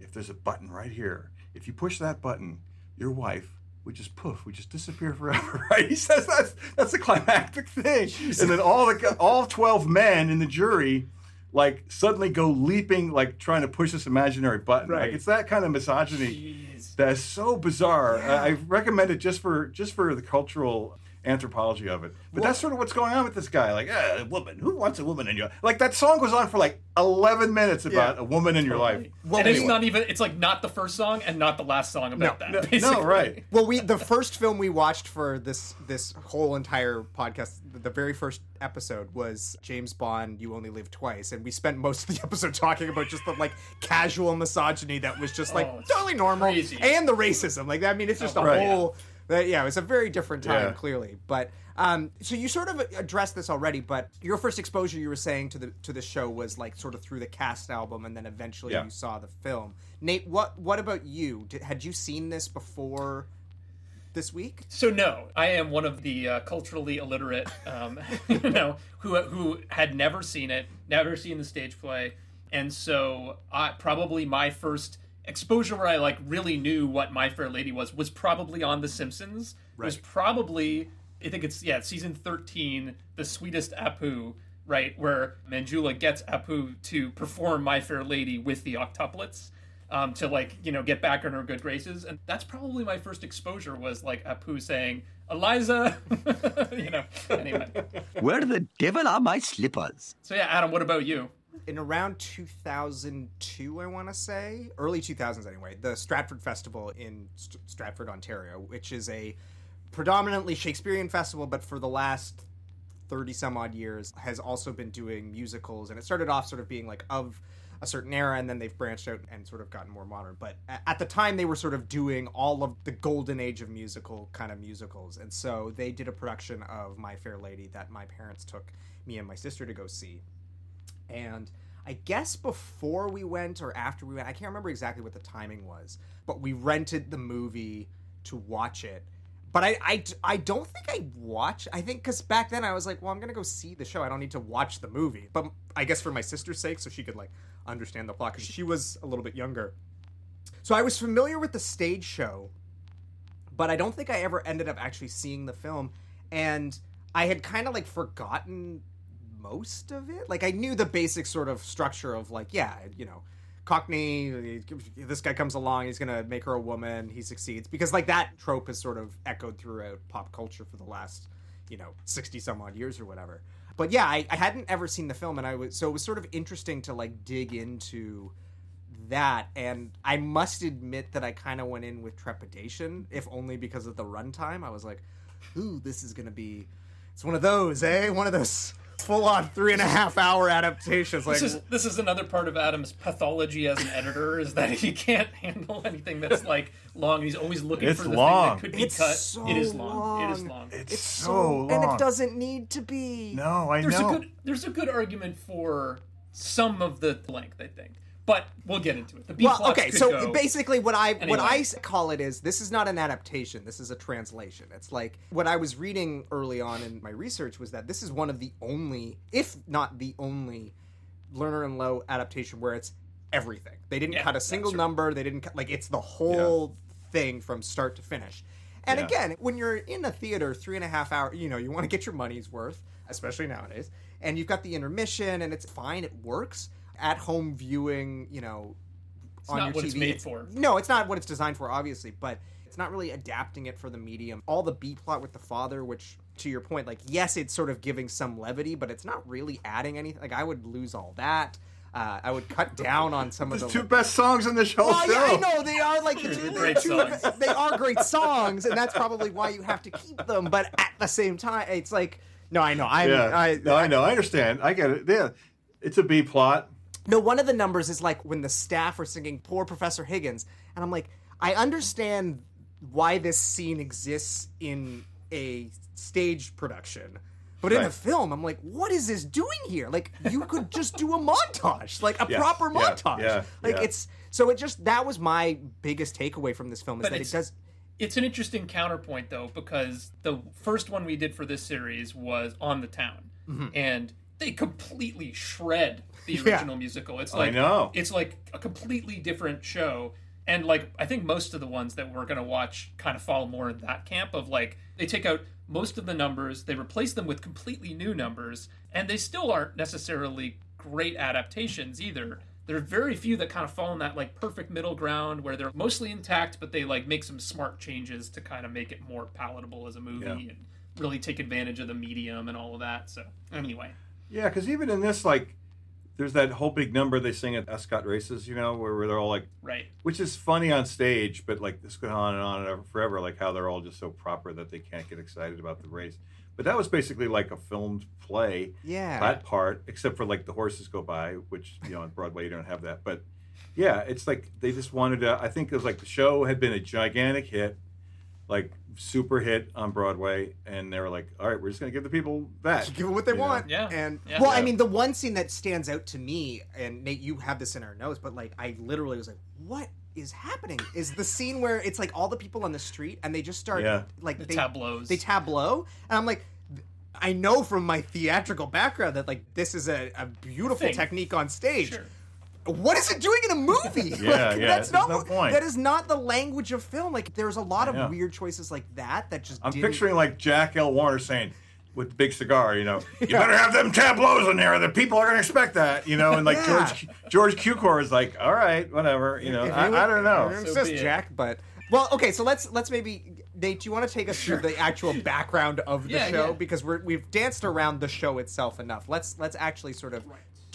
if there's a button right here. If you push that button, your wife would just poof, would just disappear forever, right? He says that's that's the climactic thing, and then all the all twelve men in the jury like suddenly go leaping, like trying to push this imaginary button. Like Right. it's that kind of misogyny that's so bizarre. I, I recommend it just for just for the cultural anthropology of it. But that's sort of what's going on with this guy. Like, eh, a woman. Who wants a woman in your like? That song goes on for like eleven minutes about a woman in your life. and it's not even it's like not the first song and not the last song about that. no, no, right. Well, we the first film we watched for this this whole entire podcast, the very first episode was James Bond. You only live twice, and we spent most of the episode talking about just the like casual misogyny that was just like Oh, totally normal, crazy. and the racism. Like I mean, it's just a Right. whole. That- yeah, it was a very different time, Yeah. clearly. But um, so you sort of addressed this already. But your first exposure, you were saying to the to the show was like sort of through the cast album, and then eventually Yeah. you saw the film. Nate, what what about you? Did, had you seen this before? this week? So no, I am one of the uh, culturally illiterate, um, you know, who who had never seen it, never seen the stage play, and so I, probably my first exposure where I like really knew what My Fair Lady was was probably on The Simpsons. It was probably I think it's yeah season thirteen, the sweetest Apu, right where Manjula gets Apu to perform My Fair Lady with the octuplets. Um, to like you know get back in her good graces and that's probably my first exposure was like Apu saying Eliza you know anyway Where the devil are my slippers? so yeah Adam what about you in around 2002, I want to say, early 2000s anyway, the Stratford Festival in St- Stratford, Ontario, which is a predominantly Shakespearean festival, but for the last 30 some odd years has also been doing musicals. And it started off sort of being like of a certain era, and then they've branched out and sort of gotten more modern. But at the time, they were sort of doing all of the golden age of musical kind of musicals. And so they did a production of My Fair Lady that my parents took me and my sister to go see and I guess before we went or after we went, I can't remember exactly what the timing was, but we rented the movie to watch it. But I, I, I don't think I watched. I think because back then I was like, well, I'm gonna go see the show. I don't need to watch the movie. But I guess for my sister's sake, so she could like understand the plot because she was a little bit younger. So I was familiar with the stage show, but I don't think I ever ended up actually seeing the film. And I had kind of like forgotten most of it. Like I knew the basic sort of structure of like, yeah, you know, Cockney, this guy comes along, he's gonna make her a woman, he succeeds. Because like that trope is sort of echoed throughout pop culture for the last, you know, sixty some odd years or whatever. But yeah, I, I hadn't ever seen the film and I was so it was sort of interesting to like dig into that and I must admit that I kind of went in with trepidation, if only because of the runtime. I was like, ooh, this is gonna be it's one of those, eh? One of those full on three and a half hour adaptations. Like this is this is another part of Adam's pathology as an editor is that he can't handle anything that's like long. He's always looking It's for the long. thing that could be It's cut. so it is long. It is long. long. It's, it's so, so long. and it doesn't need to be. No, I there's know. a good there's a good argument for some of the length, I think. But we'll get into it. The B Well, okay, so basically, what I what I call it is this is not an adaptation. This is a translation. It's like what I was reading early on in my research was that this is one of the only, if not the only, Lerner and Loewe adaptation where it's everything. They didn't Yeah, cut a single number. They didn't cut like it's the whole thing from start to finish. And Yeah. again, when you're in a theater three and a half hour, you know, you want to get your money's worth, especially nowadays. And you've got the intermission, and it's fine. It works. At home viewing, you know, on not your what TV. it's made for. No, it's not what it's designed for, obviously, but it's not really adapting it for the medium. All the B plot with the father, which to your point, like yes, it's sort of giving some levity, but it's not really adding anything. Like I would lose all that. Uh, I would cut down on some of The two best songs in the whole well, show. yeah, I know they are like the two, great two songs. they are great songs, and that's probably why you have to keep them. But at the same time, it's like no, I know, I'm, Yeah, I, no, I know, I understand, I get it. Yeah, it's a B plot. No, one of the numbers is like when the staff are singing "Poor Professor Higgins," and I'm like, I understand why this scene exists in a stage production. But in a film, I'm like, what is this doing here? Like, you could just do a montage, like a proper montage. yeah, like yeah. it's so it just that was my biggest takeaway from this film is But that it does It's an interesting counterpoint though, because the first one we did for this series was On the Town, mm-hmm. and they completely shred the Mm-hmm. Yeah. original musical. It's I like know. it's like a completely different show. And like I think most of the ones that we're gonna watch kind of fall more in that camp of like they take out most of the numbers, they replace them with completely new numbers, and they still aren't necessarily great adaptations either. There are very few that kind of fall in that like perfect middle ground where they're mostly intact, but they like make some smart changes to kind of make it more palatable as a movie Yeah. and really take advantage of the medium and all of that. So anyway, Yeah, because even in this, like, there's that whole big number they sing at Ascot races, you know, where, where they're all like, right. which is funny on stage, but like this goes on and on and on forever, like how they're all just so proper that they can't get excited about the race. But that was basically like a filmed play, yeah. that part, except for like the horses go by, which you know on Broadway you don't have that. But yeah, it's like they just wanted to. I think it was like the show had been a gigantic hit, like super hit on Broadway, and they were like, all right, we're just gonna give the people that, give them what they you know? want. Yeah. And Yeah. well, I mean, the one scene that stands out to me, and Nate, you have this in our notes, but like, I literally was like, "What is happening?" Is the scene where it's like all the people on the street and they just start Yeah. like The they tableaus. they tableau, and I'm like. I know from my theatrical background that like this is a, a beautiful Thing. technique on stage, Sure. What is it doing in a movie? Yeah, Like, yeah, That's not no point. That is not the language of film. Like there's a lot of Yeah. weird choices like that that just. I'm didn't- picturing like Jack L. Warner saying, with the big cigar, you know, you better have them tableaus in there. The people are going to expect that, you know. And like Yeah. George George Cukor is like, all right, whatever, you know. I, you- I don't know. It's just Jack, but well, okay. So let's let's maybe Nate. Do you want to take us through the actual background of the Yeah, show yeah. because we're we've danced around the show itself enough. Let's let's actually sort of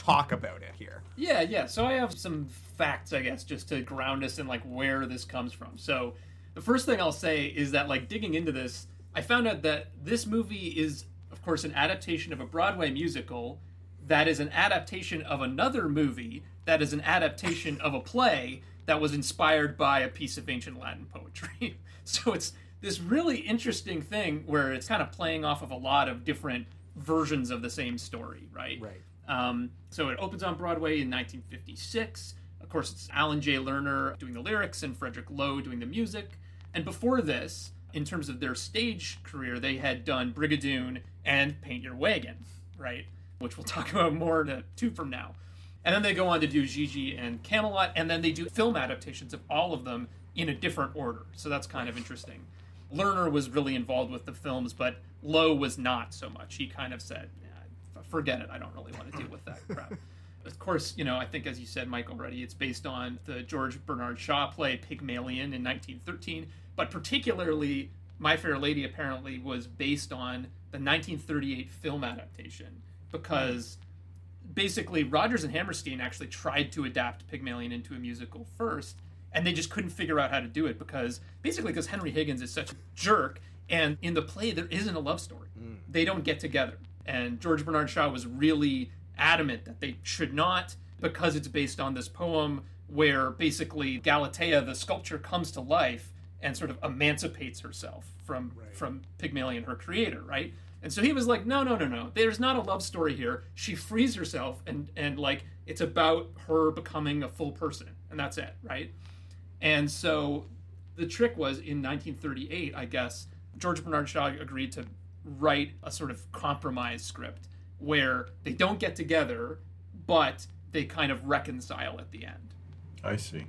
talk about it here. Yeah, yeah. So I have some facts, I guess, just to ground us in like where this comes from. So the first thing I'll say is that like digging into this, I found out that this movie is, of course, an adaptation of a Broadway musical that is an adaptation of another movie that is an adaptation of a play that was inspired by a piece of ancient Latin poetry. so it's this really interesting thing where it's kind of playing off of a lot of different versions of the same story, right? Right. Um, so it opens on Broadway in 1956. Of course, it's Alan J. Lerner doing the lyrics and Frederick Loewe doing the music. And before this, in terms of their stage career, they had done Brigadoon and Paint Your Wagon, right? Which we'll talk about more in a two from now. And then they go on to do Gigi and Camelot, and then they do film adaptations of all of them in a different order. So that's kind of interesting. Lerner was really involved with the films, but Loewe was not so much. He kind of said, "Yeah, forget it. I don't really want to deal with that crap. Of course, you know, I think as you said, Mike, already, it's based on the George Bernard Shaw play Pygmalion in 1913, but particularly My Fair Lady apparently was based on the 1938 film adaptation because basically Rodgers and Hammerstein actually tried to adapt Pygmalion into a musical first, and they just couldn't figure out how to do it because basically because Henry Higgins is such a jerk, and in the play there isn't a love story. Mm. They don't get together, and George Bernard Shaw was really adamant that they should not because it's based on this poem where basically Galatea, the sculpture, comes to life and sort of emancipates herself from from Pygmalion, her creator, right? And so he was like, no, no, no, no. There's not a love story here. She frees herself, and and like it's about her becoming a full person, and that's it, right? And so the trick was in 1938, I guess, George Bernard Shaw agreed to write a sort of compromise script where they don't get together, but they kind of reconcile at the end. I see.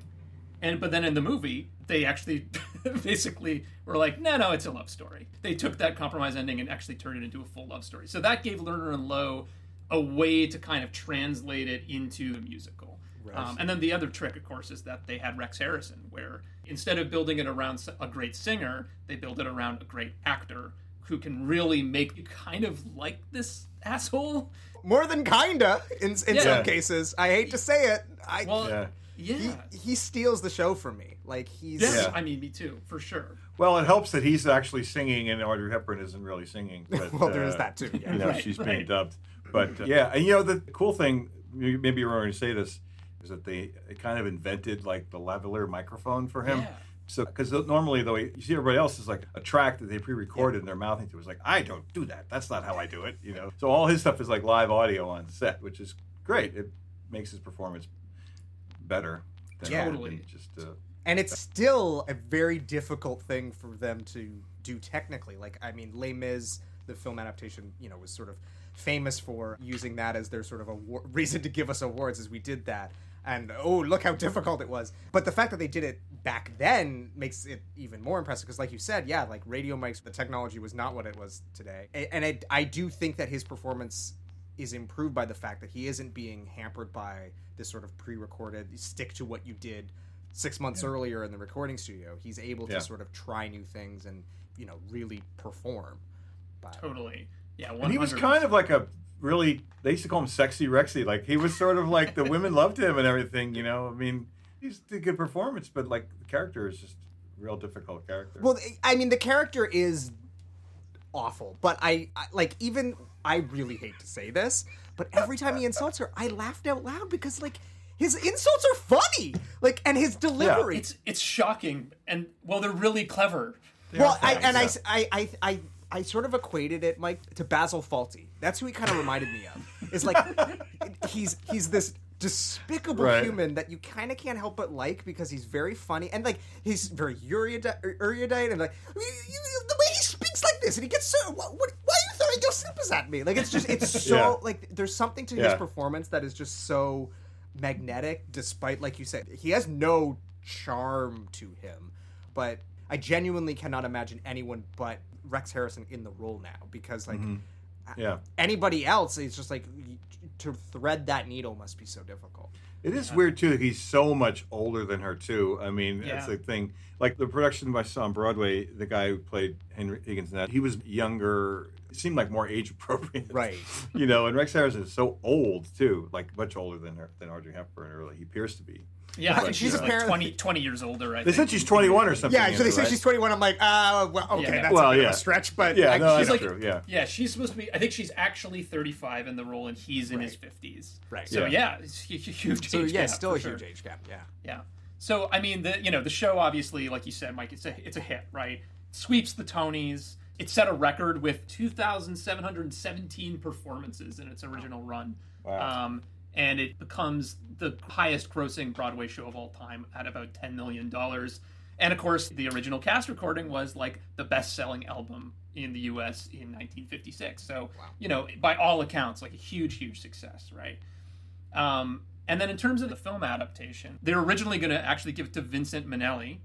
And but then in the movie, they actually basically were like, no, no, it's a love story. They took that compromise ending and actually turned it into a full love story. So that gave Lerner and Loewe a way to kind of translate it into the musical. Um, and then the other trick, of course, is that they had Rex Harrison, where instead of building it around a great singer, they build it around a great actor who can really make you kind of like this asshole. More than kinda in in Yeah. some cases. I hate to say it. I Well, Yeah. yeah. he, he steals the show from me. Like he's Yes, Yeah. I mean, me too, for sure. Well, it helps that he's actually singing and Audrey Hepburn isn't really singing. But, Well, there is uh, that too, yeah. You know, Right, she's right. being dubbed. But uh, yeah, and you know the cool thing, maybe you're going to say this, is that they kind of invented like the lavalier microphone for him. Yeah. So, because normally though, you see everybody else is like a track that they pre-recorded and they're mouthing to. It's like I don't do that. That's not how I do it. You know. So all his stuff is like live audio on set, which is great. It makes his performance better. Than Yeah. Totally. Just uh, and it's still a very difficult thing for them to do technically. Like, I mean, Les Mis, the film adaptation, you know, was sort of famous for using that as their sort of a reason to give us awards, as we did that. And oh, look how difficult it was. But the fact that they did it back then makes it even more impressive because, like you said, yeah, like radio mics, the technology was not what it was today. And I, I do think that his performance is improved by the fact that he isn't being hampered by this sort of pre-recorded stick to what you did six months earlier in the recording studio. He's able to Yeah. sort of try new things and you know really perform. But Totally. Yeah, And he was kind of like a really they used to call him sexy Rexy. Like he was sort of like the women loved him and everything, you know. I mean, he's a good performance, but like the character is just a real difficult character. well, I mean, the character is awful, but I, I like even I really hate to say this, but every time he insults her, I laughed out loud because like his insults are funny, like and his delivery. It's it's shocking, and well, they're really clever. well, I, and I, I, I, I, I sort of equated it, Mike, to Basil Fawlty. That's who he kind of reminded me of. Is like he's he's this despicable Right. human that you kind of can't help but like because he's very funny and like he's very erudite, erudite and like "You- you- the way he speaks like this and he gets so what, what, why are you throwing your slippers at me like it's just it's so Yeah. like there's something to his performance that is just so magnetic, despite like you said, he has no charm to him. But I genuinely cannot imagine anyone but Rex Harrison in the role now because like mm-hmm. Yeah. anybody else is just like to thread that needle must be so difficult. It is weird too. that He's so much older than her too. I mean, Yeah. that's the thing. Like the production I saw on Broadway, the guy who played Henry Higgins, in that he was younger. Seemed like more age appropriate, right? You know, and Rex Harrison is so old too, like much older than her than Audrey Hepburn. Or he appears to be. Yeah, I think she's uh, like 20, 20 years older. I They think. said she's 21 or something. Yeah, so they it, say right? she's 21. I'm like, uh, well, okay, Yeah. that's Well, a bit yeah. of a stretch, but Yeah, I- no, she's that's like, true. Yeah. Yeah, she's supposed to be. I think she's actually 35 in the role, and he's in his 50s. Right. So Yeah. yeah, it's a huge. So age yeah, gap, still for a sure. huge age gap. Yeah. Yeah. So I mean, the you know the show obviously, like you said, Mike, it's a it's a hit, right? Sweeps the Tonys. It set a record with 2,717 performances in its original run. Wow. Um, and it becomes the highest grossing Broadway show of all time at about $10 million. And of course, the original cast recording was like the best selling album in the US in 1956. So, you know, by all accounts, like a huge, huge success, right? Um, and then in terms of the film adaptation, they're originally going to actually give it to Vincent Minnelli,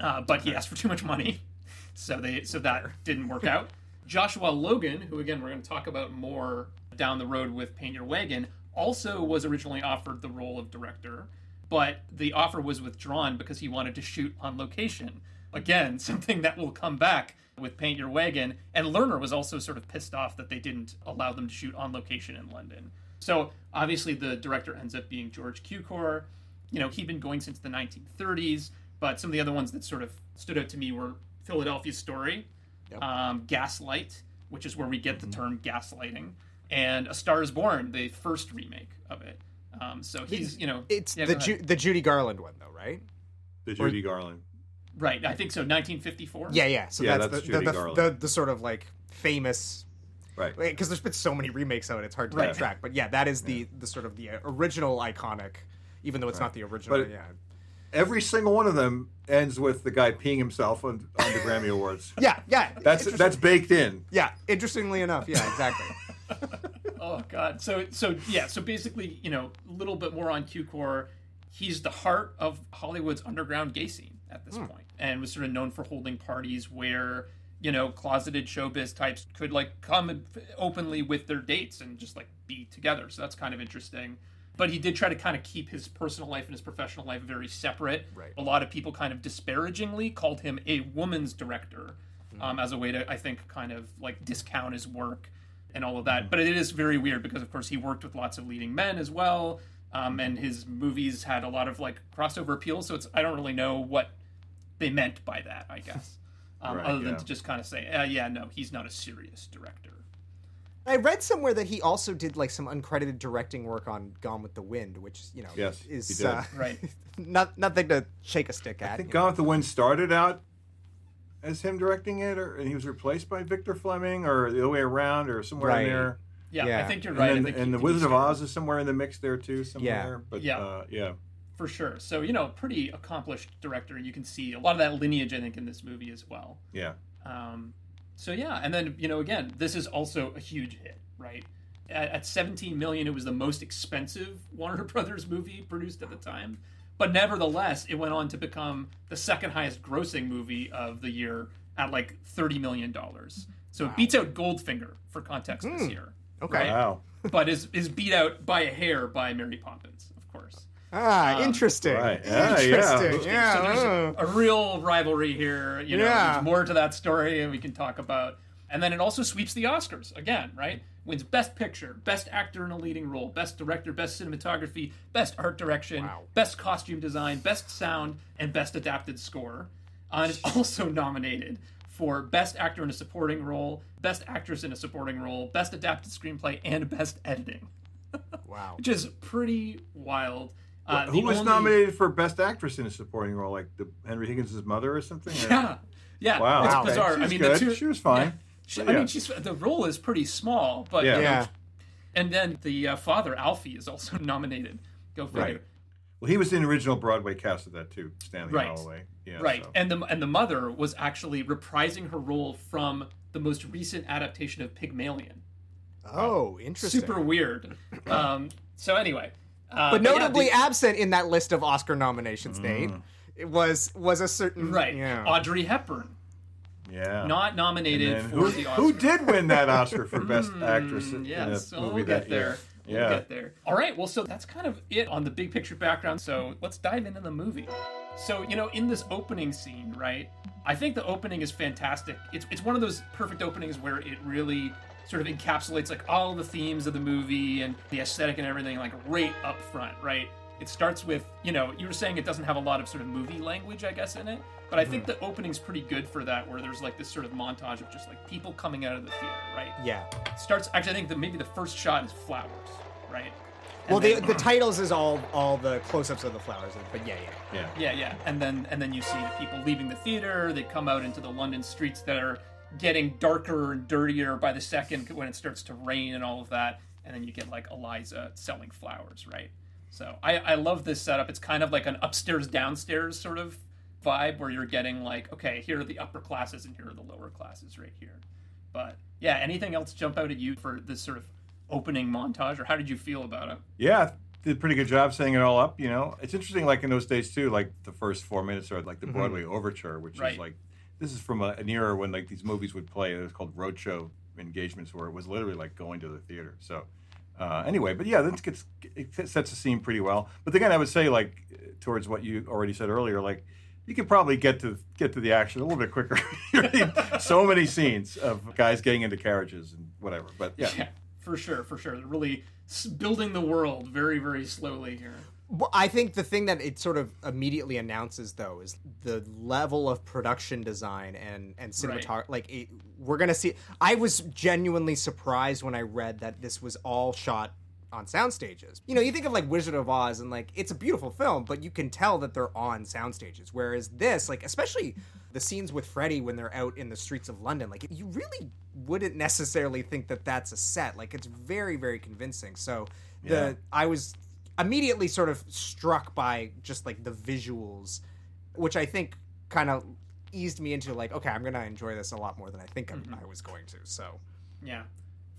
uh, but he asked for too much money, so they so that didn't work out. Joshua Logan, who again we're going to talk about more down the road with Paint Your Wagon, also was originally offered the role of director, but the offer was withdrawn because he wanted to shoot on location. Again, something that will come back with Paint Your Wagon. And Lerner was also sort of pissed off that they didn't allow them to shoot on location in London. So obviously the director ends up being George Cukor. You know, he'd been going since the 1930s, but some of the other ones that sort of stood out to me were Philadelphia Story, um, Gaslight, which is where we get the term gaslighting, and A Star Is Born, the first remake of it. Um, so he's, you know, It's yeah, the Ju- the Judy Garland one though, right? The Or- Judy Garland. right. I think so. 1954. Yeah, yeah. So Yeah, that's, that's the, Judy the, the, Garland. the the sort of like famous Right. because there's been so many remakes of it, it's hard to Right. track. But yeah, that is the the sort of the uh, original iconic, even though it's not the original. But- yeah, Every single one of them ends with the guy peeing himself on, on the Grammy Awards. yeah, yeah. That's that's baked in. yeah. Interestingly enough, yeah, exactly. Oh God. So so yeah. So basically, you know, a little bit more on Cukor. He's the heart of Hollywood's underground gay scene at this point, and was sort of known for holding parties where you know closeted showbiz types could like come openly with their dates and just like be together. So that's kind of interesting. But he did try to kind of keep his personal life and his professional life very separate. Right. A lot of people kind of disparagingly called him a woman's director um, as a way to, I think, kind of like discount his work and all of that. But it is very weird because, of course, he worked with lots of leading men as well, um, and his movies had a lot of like crossover appeal. So it's I don't really know what they meant by that. I guess, um, Right, other than to just kind of say, uh, yeah, no, he's not a serious director. I read somewhere that he also did like some uncredited directing work on Gone with the Wind, which you know Yes, is did. uh, Right. not nothing to shake a stick at. I think you Gone with the Wind started out as him directing it, or and he was replaced by Victor Fleming, or the other way around, or somewhere Right. in there. Yeah, I think you're right. I then- and he- the Wizard of Oz is somewhere in the mix there too, somewhere. But Yeah. Uh, yeah. for sure. So you know, pretty accomplished director. You can see a lot of that lineage, I think, in this movie as well. Yeah. Um, so yeah, and then you know, again, this is also a huge hit, right? At, at 17 million, it was the most expensive Warner Brothers movie produced at the time. But nevertheless, it went on to become the second highest grossing movie of the year at like 30 million dollars. So it beats out Goldfinger for context this year. Okay. right? Wow. But is is beat out by a hair by Mary Poppins, of course. Ah, Um, interesting. Right. Yeah, yeah. Interesting. Yeah. So there's a, a real rivalry here. You know, Yeah. there's more to that story, and we can talk about. And then it also sweeps the Oscars again, right? Wins Best Picture, Best Actor in a Leading Role, Best Director, Best Cinematography, Best Art Direction, Wow. Best Costume Design, Best Sound, and Best Adapted Score. Uh, and it's also nominated for Best Actor in a Supporting Role, Best Actress in a Supporting Role, Best Adapted Screenplay, and Best Editing, wow. which is pretty wild. Uh, Who was only- nominated for Best Actress in a Supporting Role, like the Henry Higgins' mother or something? Or- Yeah, yeah. Wow. It's Wow. bizarre. She I mean, good. the two. She was fine. yeah. She- But I yeah. mean, she's the role is pretty small, but Yeah. you know, Yeah. and then the uh, father Alfie is also nominated. Go figure. Right. Well, he was in the original Broadway cast of that too, Stanley Right. Holloway. Yeah, right, so- and the and the mother was actually reprising her role from the most recent adaptation of Pygmalion. Oh, interesting. Super weird. Um, so anyway, Uh, but yeah, notably the- absent in that list of Oscar nominations, Nate, it was was a certain right, Yeah. Audrey Hepburn, Yeah. not nominated for who, the Oscar. who did win that Oscar for Best hmm, Actress in Yes, a well, movie we'll that get there. year? We'll Yeah. get there. All right, well, so that's kind of it on the big picture background. So let's dive into the movie. So, you know, in this opening scene, right? I think the opening is fantastic. It's, it's one of those perfect openings where it really sort of encapsulates like all the themes of the movie and the aesthetic and everything, like right up front, right? It starts with, you know, you were saying it doesn't have a lot of sort of movie language, I guess, in it. But I think the opening's pretty good for that, where there's like this sort of montage of just like people coming out of the theater, right? Yeah. starts actually i think that maybe the first shot is flowers right Well, And the, the titles is all all the close-ups of the flowers, but yeah, yeah. Yeah. yeah yeah and then and then you see the people leaving the theater they come out into the london streets that are getting darker and dirtier by the second when it starts to rain and all of that and then you get like eliza selling flowers right so i i love this setup it's kind of like an upstairs downstairs sort of vibe where you're getting like okay here are the upper classes and here are the lower classes right here but yeah anything else jump out at you for this sort of opening montage or how did you feel about it Yeah, did a pretty good job setting it all up. You know, it's interesting. Like in those days too, like the first four minutes are like the Broadway overture, which Right. is like this is from a, an era when like these movies would play. It was called roadshow engagements, where it was literally like going to the theater. So uh, anyway, but yeah, this gets it sets the scene pretty well. But again, I would say like towards what you already said earlier, like. You could probably get to get to the action a little bit quicker. So many scenes of guys getting into carriages and whatever. But yeah, Yeah, for sure, for sure. They're really building the world very, very slowly here. Well, I think the thing that it sort of immediately announces, though, is the level of production design and and cinematography. Like, it, we're gonna see. I was genuinely surprised when I read that this was all shot on sound stages. You know, you think of like Wizard of Oz, and like it's a beautiful film, but you can tell that they're on sound stages. Whereas this, like, especially the scenes with Freddy when they're out in the streets of London, like you really wouldn't necessarily think that that's a set. Like, it's very, very convincing. So the Yeah. I was immediately sort of struck by just like the visuals, which I think kind of eased me into like, okay, I'm gonna enjoy this a lot more than I think I'm- mm-hmm. I was going to. So Yeah,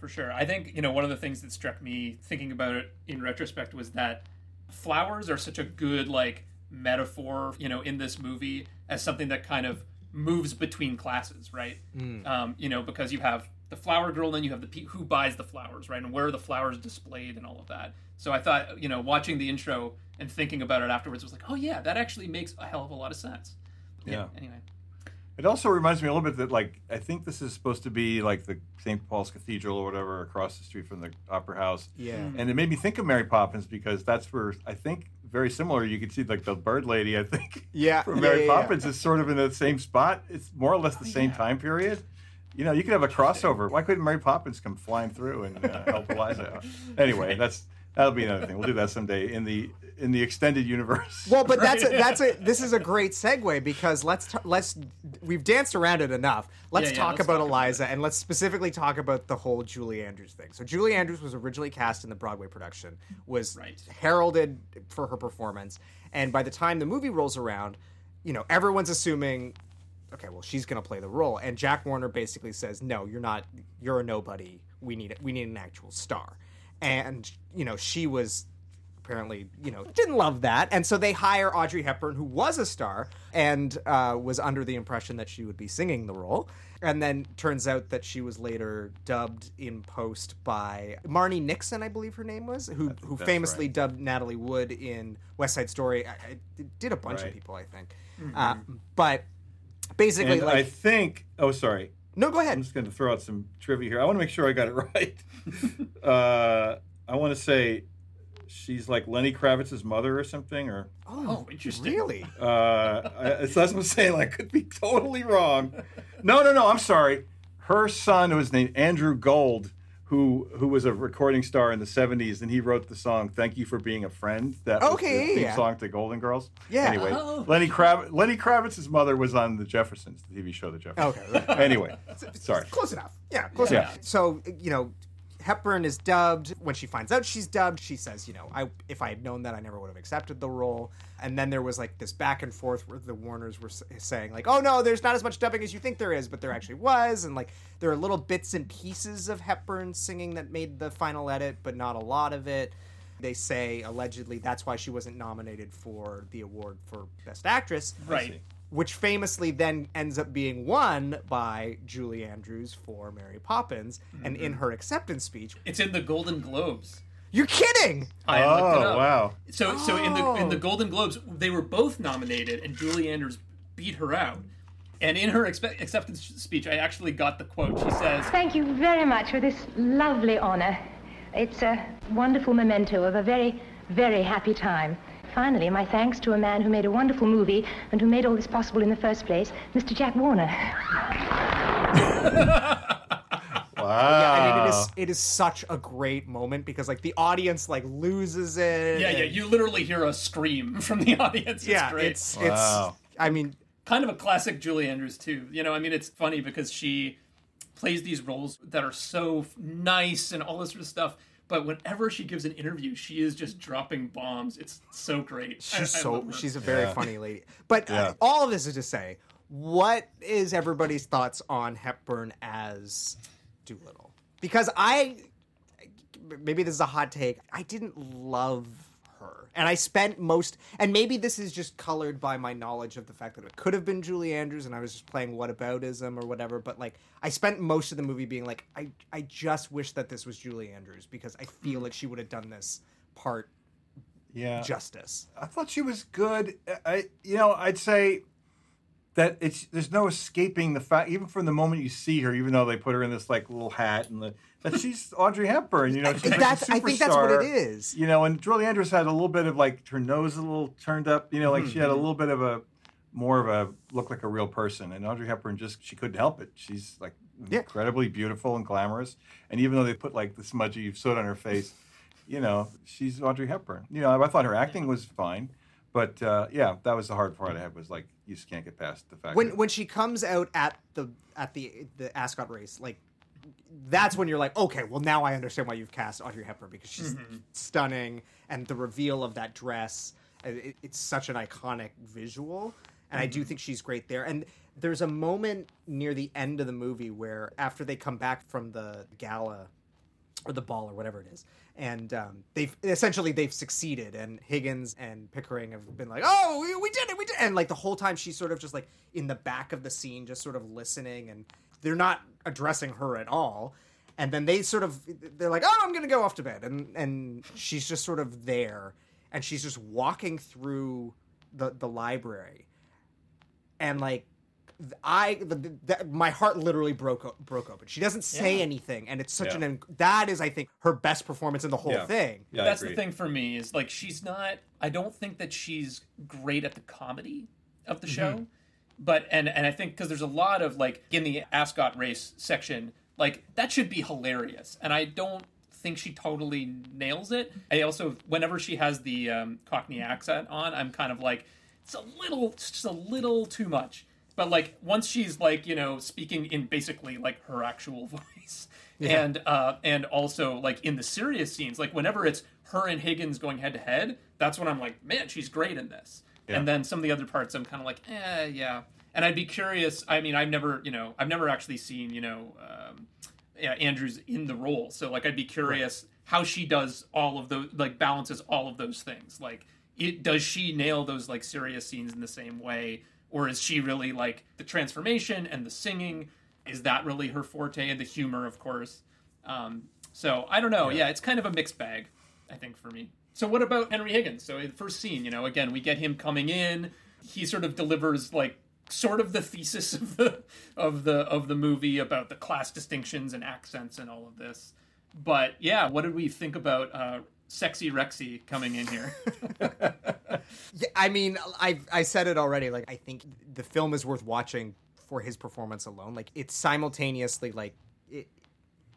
for sure. I think, you know, one of the things that struck me thinking about it in retrospect was that flowers are such a good, like, metaphor, you know, in this movie as something that kind of moves between classes, right? Mm. Um, you know, because you have the flower girl, and then you have the pe- who buys the flowers, right? And where are the flowers displayed and all of that. So I thought, you know, watching the intro and thinking about it afterwards was like, oh, yeah, that actually makes a hell of a lot of sense. Yeah. Anyway. It also reminds me a little bit that, like, I think this is supposed to be like the St. Paul's Cathedral or whatever across the street from the Opera House. Yeah. Mm. And it made me think of Mary Poppins because that's where I think very similar. You could see like the bird lady. I think. Yeah, From Mary yeah, yeah. Poppins is sort of in the same spot. It's more or less the same time period. You know, you could have a crossover. Why couldn't Mary Poppins come flying through and uh, help Eliza out? Anyway, that's that'll be another thing. We'll do that someday in the in the extended universe. well, but that's a, that's a this is a great segue because let's t- let's we've danced around it enough. Let's Yeah, yeah, talk let's about talk about Eliza and let's specifically talk about the whole Julie Andrews thing. So Julie Andrews was originally cast in the Broadway production, was heralded for her performance, and by the time the movie rolls around, you know everyone's assuming okay, well, she's going to play the role. And Jack Warner basically says, no, you're not, you're a nobody. We need, we need an actual star. And, you know, she was apparently, you know, didn't love that. And so they hire Audrey Hepburn, who was a star and uh, was under the impression that she would be singing the role. And then turns out that she was later dubbed in post by Marni Nixon, I believe her name was, who, who that's famously dubbed Natalie Wood in West Side Story. I, I did a bunch of people, I think. Uh, but basically, and like, I think. Oh, sorry. No, go ahead. I'm just going to throw out some trivia here. I want to make sure I got it right. uh, I want to say she's like Lenny Kravitz's mother or something, or Oh, interesting. Really? uh, I, so that's what I'm saying. I could be totally wrong. No, no, no. I'm sorry. Her son was named Andrew Gold, who who was a recording star in the '70s, and he wrote the song "Thank You for Being a Friend." That was Okay, the theme yeah. song to Golden Girls. Yeah. Anyway, Oh. Lenny Krav- Lenny Kravitz's mother was on the Jeffersons, the TV show The Jeffersons. Okay, right. anyway, sorry. Close enough. Yeah, close Yeah. enough. So, you know, Hepburn is dubbed. When she finds out she's dubbed, she says, you know, I if I had known that, I never would have accepted the role. And then there was like this back and forth where the Warners were saying, like, oh no, there's not as much dubbing as you think there is, but there actually was. And like, there are little bits and pieces of Hepburn singing that made the final edit, but not a lot of it. They say allegedly that's why she wasn't nominated for the award for Best Actress. Right. Which famously then ends up being won by Julie Andrews for Mary Poppins. And in mm-hmm. her acceptance speech, It's in the Golden Globes. you're kidding! I looked it oh, up. Oh, wow. So so in the in the Oh. Golden Globes, they were both nominated, and Julie Andrews beat her out. And in her expe- acceptance speech, I actually got the quote. She says, Thank you very much for this lovely honor. It's a wonderful memento of a very, very happy time. Finally, my thanks to a man who made a wonderful movie and who made all this possible in the first place, Mr. Jack Warner. Wow. Yeah, I mean, it is it is such a great moment because like the audience like loses it. "Yeah, yeah." You literally hear a scream from the audience. It's yeah, great. it's Wow. it's. I mean, kind of a classic Julie Andrews too. You know, I mean, it's funny because she plays these roles that are so nice and all this sort of stuff. But whenever she gives an interview, she is just dropping bombs. It's so great. She's I so love she's a very Yeah. funny lady. But uh, all of this is to say, what is everybody's thoughts on Hepburn as Doolittle? Because I maybe this is a hot take. I didn't love her. And I spent most and maybe this is just colored by my knowledge of the fact that it could have been Julie Andrews and I was just playing whataboutism or whatever, but like I spent most of the movie being like I I just wish that this was Julie Andrews because I feel like she would have done this part yeah. justice. I thought she was good. I, you know, I'd say that it's there's no escaping the fact, even from the moment you see her, even though they put her in this like little hat and the, that she's Audrey Hepburn. You know, she's like a That's- I think that's what it is. You know, and Julie Andrews had a little bit of like her nose a little turned up. You know, like she had a Mm-hmm. little bit of a more of a look like a real person, and Audrey Hepburn just she couldn't help it. She's like Yeah. incredibly beautiful and glamorous, and even though they put like the smudgy soot on her face you know, she's Audrey Hepburn. You know, I thought her acting was fine, but uh, yeah, that was the hard part I had was like you just can't get past the fact when that when she comes out at the at the the Ascot race, like that's when you're like, okay, well now I understand why you've cast Audrey Hepburn because she's Mm-hmm. stunning and the reveal of that dress, uh, it, it's such an iconic visual, and I do Mm-hmm. think she's great there. And there's a moment near the end of the movie where after they come back from the gala or the ball or whatever it is. And um, they've essentially they've succeeded, and Higgins and Pickering have been like, "Oh, we, we did it, we did!" it." And like the whole time, she's sort of just like in the back of the scene, just sort of listening, and they're not addressing her at all. And then they sort of they're like, "Oh, I'm gonna go off to bed," and and she's just sort of there, and she's just walking through the the library, and like I the, the, my heart literally broke o- broke open. She doesn't say Yeah. anything, and it's such Yeah. an that is I think her best performance in the whole Yeah. thing. Yeah, That's the thing for me is like she's not. I don't think that she's great at the comedy of the mm-hmm. show, but and and I think because there's a lot of like in the Ascot race section, like that should be hilarious, and I don't think she totally nails it. I also whenever she has the um, Cockney accent on, I'm kind of like it's a little, it's just a little too much. But like once she's like you know speaking in basically like her actual voice, Yeah. and uh, and also like in the serious scenes, like whenever it's her and Higgins going head to head, that's when I'm like, man, she's great in this. Yeah. And then some of the other parts, I'm kind of like, eh, yeah. And I'd be curious. I mean, I've never, you know, I've never actually seen, you know, um, yeah, Andrews in the role. So like, I'd be curious how she does all of those, like balances all of those things. Like, it, does she nail those like serious scenes in the same way, or is she really like the transformation and the singing? Is that really her forte? And the humor, of course. Um, so I don't know. Yeah. it's kind of a mixed bag, I think, for me. So what about Henry Higgins? So in the first scene, you know, again, we get him coming in. He sort of delivers like sort of the thesis of the of the of the movie about the class distinctions and accents and all of this. But yeah, what did we think about uh, sexy Rexy coming in here? Yeah, I mean, I I said it already. Like, I think the film is worth watching for his performance alone. Like, it's simultaneously like it,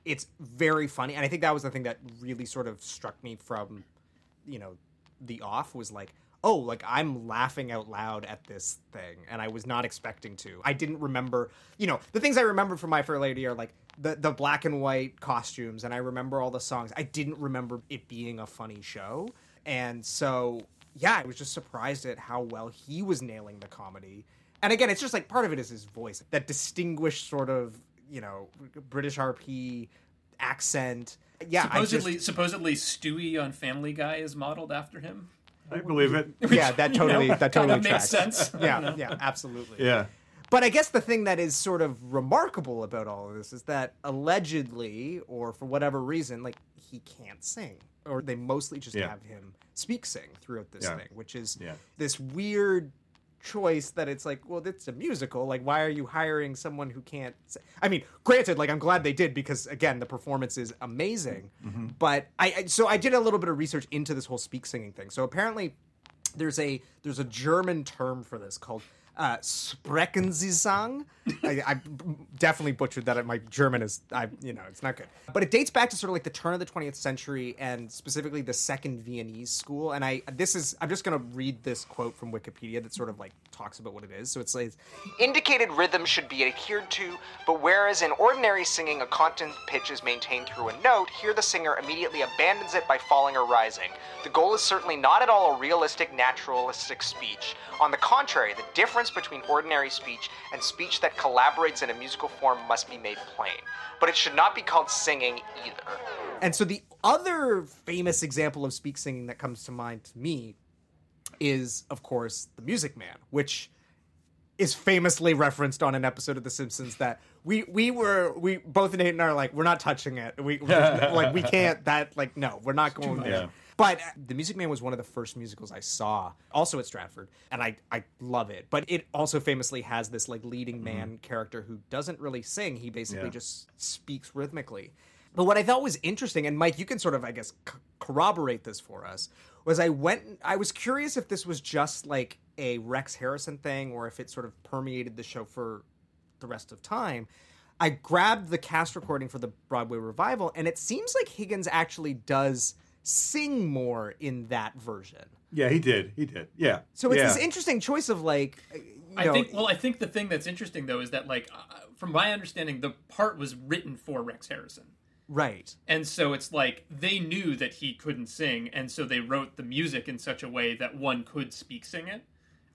it's very funny, and I think that was the thing that really sort of struck me from, you know, the off was like, oh, like I'm laughing out loud at this thing, and I was not expecting to. I didn't remember, you know, the things I remember from My Fair Lady are like the the black and white costumes, and I remember all the songs. I didn't remember it being a funny show, and so yeah, I was just surprised at how well he was nailing the comedy. And again, it's just like part of it is his voice, that distinguished sort of, you know, British RP accent yeah, I just- supposedly, supposedly Stewie on Family Guy is modeled after him. I believe it. yeah, that You know, totally that totally makes sense. Yeah, yeah, absolutely. Yeah. But I guess the thing that is sort of remarkable about all of this is that allegedly, or for whatever reason, like he can't sing, or they mostly just Yeah. have him speak sing throughout this Yeah. thing, which is Yeah. this weird choice that it's like, well, it's a musical. Like, why are you hiring someone who can't? Sing? I mean, granted, like I'm glad they did because again, the performance is amazing. Mhm. But I, I so I did a little bit of research into this whole speak singing thing. So apparently there's a there's a German term for this called uh. I, I definitely butchered that. My German is, I you know, it's not good. But it dates back to sort of like the turn of the 20th century and specifically the Second Viennese School. And I this is I'm just gonna read this quote from Wikipedia that sort of like talks about what it is. So it says, Indicated rhythm should be adhered to, but whereas in ordinary singing a constant pitch is maintained through a note, here the singer immediately abandons it by falling or rising. The goal is certainly not at all a realistic, naturalistic speech. On the contrary, the difference between ordinary speech and speech that collaborates in a musical form must be made plain. But it should not be called singing either. And so the other famous example of speak singing that comes to mind to me is, of course, The Music Man, which is famously referenced on an episode of The Simpsons that we we were we both Nate and I are like we're not touching it. We like we can't that like no we're not going there. But uh, The Music Man was one of the first musicals I saw, also at Stratford, and I I love it. But it also famously has this like leading mm-hmm. man character who doesn't really sing. He basically Yeah. just speaks rhythmically. But what I thought was interesting, and Mike, you can sort of, I guess, c- corroborate this for us, was I went, I was curious if this was just like a Rex Harrison thing or if it sort of permeated the show for the rest of time. I grabbed the cast recording for the Broadway revival, and it seems like Higgins actually does sing more in that version. Yeah, he did. He did. Yeah. So it's yeah. this interesting choice of like, you I know, think. Well, I think the thing that's interesting though is that, like, uh, from my understanding, the part was written for Rex Harrison, right. and so it's like they knew that he couldn't sing, and so they wrote the music in such a way that one could speak sing it.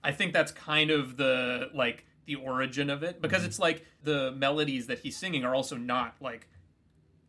I think that's kind of the like the origin of it because it's like the melodies that he's singing are also not like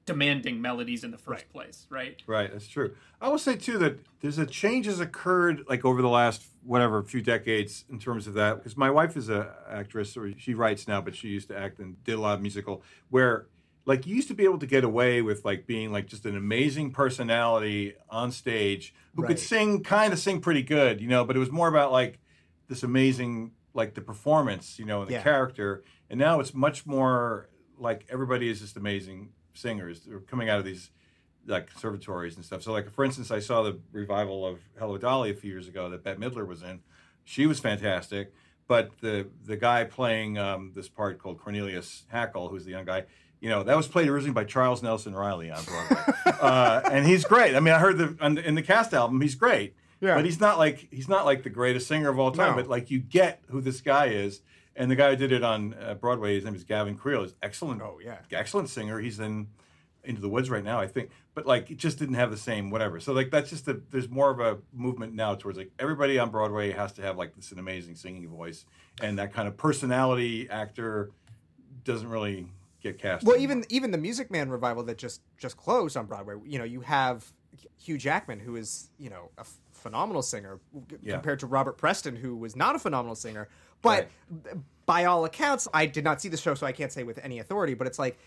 demanding melodies in the first place, right? Right, that's true. I will say too that there's a change has occurred like over the last whatever few decades in terms of that. Because my wife is a actress, or she writes now, but she used to act and did a lot of musical. Where like you used to be able to get away with like being like just an amazing personality on stage who Right. could sing, kind of sing pretty good, you know. But it was more about like this amazing like the performance, you know, and the Yeah. character. And now it's much more like everybody is just amazing singers. They're coming out of these like conservatories and stuff. So like for instance, I saw the revival of Hello Dolly a few years ago that Bette Midler was in. She was fantastic, but the the guy playing um, this part called Cornelius Hackl, who's the young guy, you know, that was played originally by Charles Nelson Reilly on Broadway, uh, and he's great. I mean, I heard the on in the cast album, he's great. Yeah. But he's not like he's not like the greatest singer of all time. No. But like you get who this guy is, and the guy who did it on uh, Broadway, his name is Gavin Creel. He's excellent. Oh, yeah. excellent singer. He's in Into the Woods right now, I think. But like it just didn't have the same whatever. So like that's just a there's more of a movement now towards like everybody on Broadway has to have like this an amazing singing voice and that kind of personality actor doesn't really get cast. Well, anymore. even even the Music Man revival that just just closed on Broadway, you know, you have Hugh Jackman, who is you know a f- phenomenal singer, Yeah. compared to Robert Preston, who was not a phenomenal singer. But by all accounts, I did not see the show, so I can't say with any authority. But it's like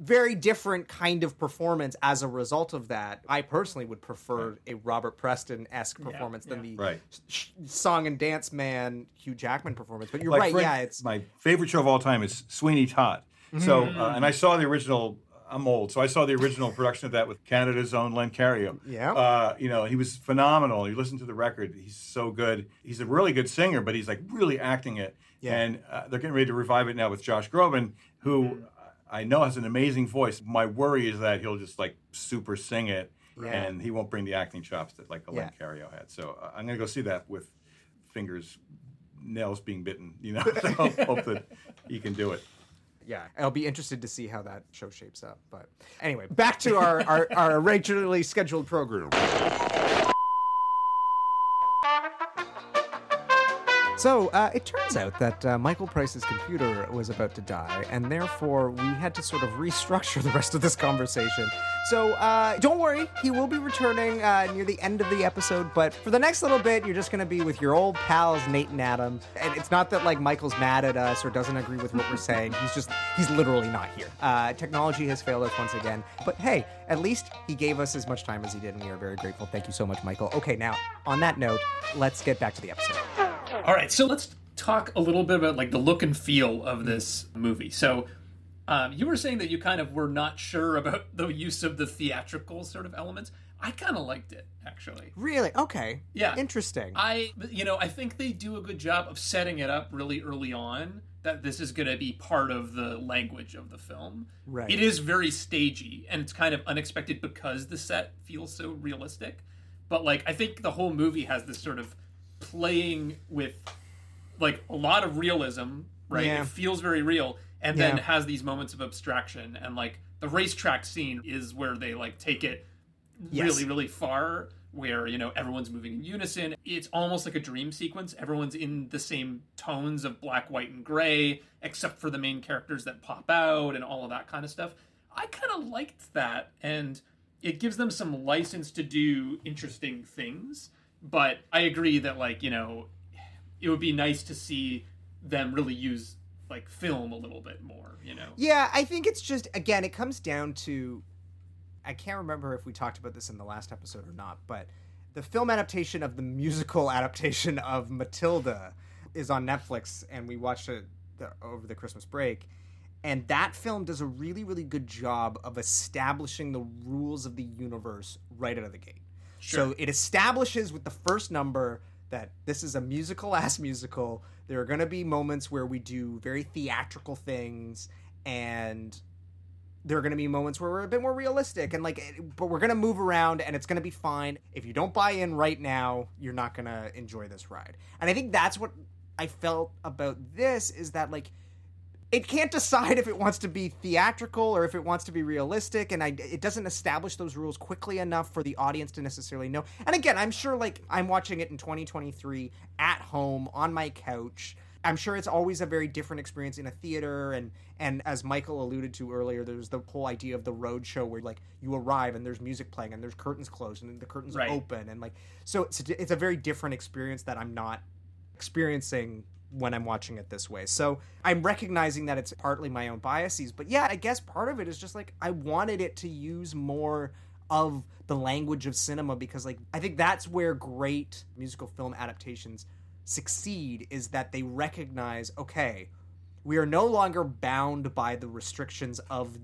very different kind of performance as a result of that. I personally would prefer a Robert Preston esque performance than the Right. sh- song and dance man Hugh Jackman performance. But you're right, yeah, it's my favorite show of all time is Sweeney Todd. So, Mhm. uh, and I saw the original. I'm old, so I saw the original production of that with Canada's own Len Cariou. Yeah. uh, you know, he was phenomenal. You listen to the record; he's so good. He's a really good singer, but he's like really acting it. Yeah. And uh, they're getting ready to revive it now with Josh Groban, who I know has an amazing voice. My worry is that he'll just like super sing it, Yeah. and he won't bring the acting chops that like a Len Cariou had. So uh, I'm gonna go see that with fingers, nails being bitten. You know, so hope that he can do it. Yeah, I'll be interested to see how that show shapes up. But anyway, back to our, our, our regularly scheduled program. So uh, it turns out that uh, Michael Price's computer was about to die, and therefore we had to sort of restructure the rest of this conversation. So uh, don't worry, he will be returning uh, near the end of the episode. But for the next little bit, you're just going to be with your old pals Nate and Adam. And it's not that like Michael's mad at us or doesn't agree with what we're saying. He's just he's literally not here. Uh, technology has failed us once again. But hey, at least he gave us as much time as he did, and we are very grateful. Thank you so much, Michael. Okay, now on that note, let's get back to the episode. All right, so let's talk a little bit about like the look and feel of this movie. So, um, you were saying that you kind of were not sure about the use of the theatrical sort of elements. I kind of liked it actually. Really? Okay. Yeah. Interesting. I, you know, I think they do a good job of setting it up really early on that this is going to be part of the language of the film. Right. It is very stagey and it's kind of unexpected because the set feels so realistic. But like, I think the whole movie has this sort of playing with like a lot of realism, right? Yeah. It feels very real, and then has these moments of abstraction. And like the racetrack scene is where they like take it Yes. really, really far, where you know everyone's moving in unison. It's almost like a dream sequence. Everyone's in the same tones of black, white, and gray, except for the main characters that pop out and all of that kind of stuff. I kind of liked that, and it gives them some license to do interesting things. But I agree that like you know it would be nice to see them really use like film a little bit more, you know. Yeah, I think it's just again, it comes down to I can't remember if we talked about this in the last episode or not, but the film adaptation of the musical adaptation of Matilda is on Netflix, and we watched it the, over the Christmas break. And that film does a really, really good job of establishing the rules of the universe right out of the gate. So it establishes with the first number that this is a musical ass musical. There are going to be moments where we do very theatrical things, and there are going to be moments where we're a bit more realistic and like eh, but we're going to move around and it's going to be fine. If you don't buy in right now you're not going to enjoy this ride. And i think that's what i felt about this is that like it can't decide if it wants to be theatrical or if it wants to be realistic and I, it doesn't establish those rules quickly enough for the audience to necessarily know and again i'm sure like i'm watching it in 2023 at home on my couch i'm sure it's always a very different experience in a theater and and as michael alluded to earlier there's the whole idea of the road show where like you arrive and there's music playing and there's curtains closed and the curtains Right. are open and like so it's it's a very different experience that i'm not experiencing when I'm watching it this way. So I'm recognizing that it's partly my own biases, but yeah, I guess part of it is just like I wanted it to use more of the language of cinema because like I think that's where great musical film adaptations succeed is that they recognize okay, we are no longer bound by the restrictions of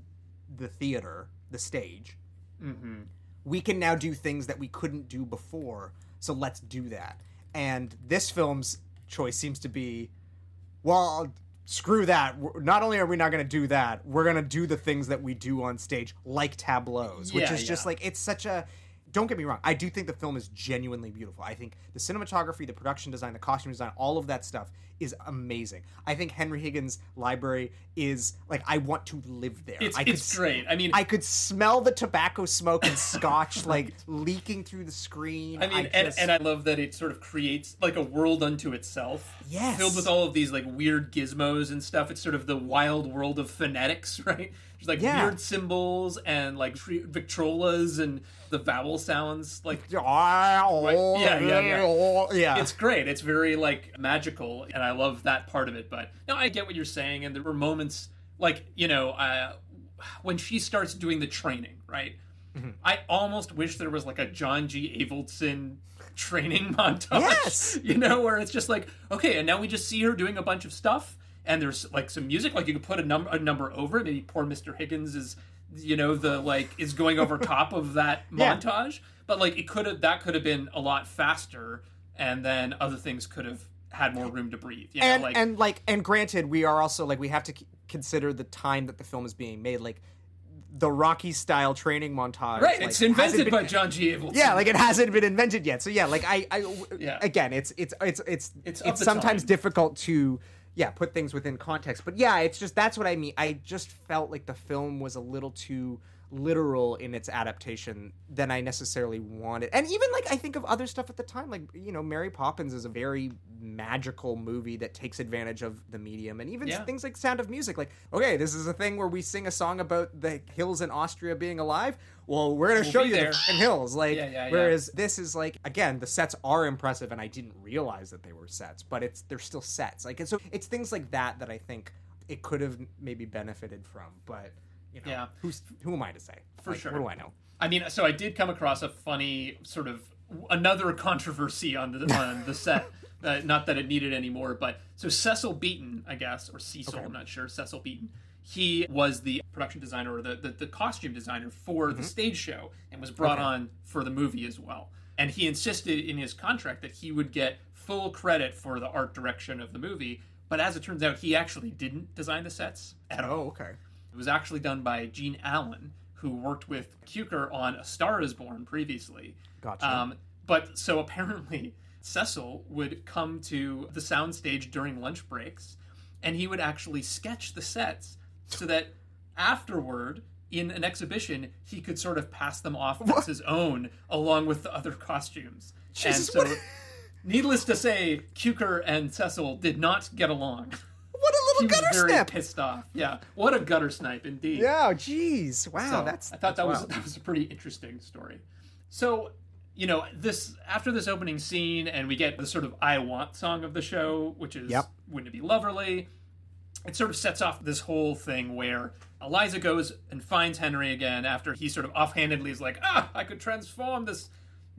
the theater, the stage Mm-hmm. we can now do things that we couldn't do before. So let's do that. And this film's choice seems to be, well, screw that. Not only are we not going to do that, we're going to do the things that we do on stage, like tableaus, which Yeah, is just like it's such a. Don't get me wrong. I do think the film is genuinely beautiful. I think the cinematography, the production design, the costume design, all of that stuff is amazing. I think Henry Higgins' library is like I want to live there. It's- I could it's great. I mean- I could smell the tobacco smoke and scotch like leaking through the screen. I mean, and, just- and I love that it sort of creates like a world unto itself. Yes. Filled with all of these like weird gizmos and stuff. It's sort of the wild world of phonetics, right? There's like Yeah. weird symbols and like Victrolas and the vowel sounds. Like, Right, yeah, yeah, yeah. Yeah. It's great. It's very like magical, and I love that part of it. But no, I get what you're saying, and there were moments like you know uh, when she starts doing the training, right? Mm-hmm. I almost wish there was like a John G. Avildsen training montage. Yes! You know, where it's just like, okay, and now we just see her doing a bunch of stuff, and there's like some music, like you could put a number a number over it. Maybe poor Mr. Higgins is, you know, the like is going over top of that Yeah. montage. But like it could have that could have been a lot faster, and then other things could have had more room to breathe. You know, and like and like and granted, we are also like we have to c- consider the time that the film is being made. Like the Rocky style training montage. right, like, it's invented been- by John G. Yeah, like it hasn't been invented yet. So yeah, like I, I Yeah. again, it's it's it's it's It's it's, sometimes time. difficult to yeah put things within context. But yeah, it's just that's what I mean. I just felt like the film was a little too literal in its adaptation than I necessarily wanted. And even like I think of other stuff at the time, like you know, Mary Poppins is a very magical movie that takes advantage of the medium and even Yeah. things like Sound of Music. Like, okay, this is a thing where we sing a song about the hills in Austria being alive. Well, we're gonna We'll show you there. the hills. Like, Yeah, yeah, whereas this is like again, the sets are impressive, and I didn't realize that they were sets, but it's they're still sets. Like, and so it's things like that that I think it could have maybe benefited from, but. You know, Yeah. who's who am I to say? For Like, sure. What do I know? I mean, so I did come across a funny sort of another controversy on the on the set. Uh, not that it needed any more, but so Cecil Beaton, I guess, or Cecil, Okay. I'm not sure. Cecil Beaton. He was the production designer or the, the, the costume designer for the stage show and was brought Mm-hmm. Okay. on for the movie as well. And he insisted in his contract that he would get full credit for the art direction of the movie. But as it turns out, he actually didn't design the sets at all. Oh, okay. It was actually done by Gene Allen, who worked with Cukor on A Star Is Born previously. Gotcha. Um, but so apparently, Cecil would come to the soundstage during lunch breaks, and he would actually sketch the sets so that afterward, in an exhibition, he could sort of pass them off as his own, along with the other costumes. Jesus, and so, what- needless to say, Cukor and Cecil did not get along. What a he little was very snip. pissed off. Yeah, what a gutter snipe indeed. Yeah, jeez. Wow, So, that's. I thought that was wild. that was a pretty interesting story. So, you know, this after this opening scene, and we get the sort of "I Want" song of the show, which is Yep. "Wouldn't It Be Loverly." It sort of sets off this whole thing where Eliza goes and finds Henry again after he sort of offhandedly is like, "Ah, I could transform this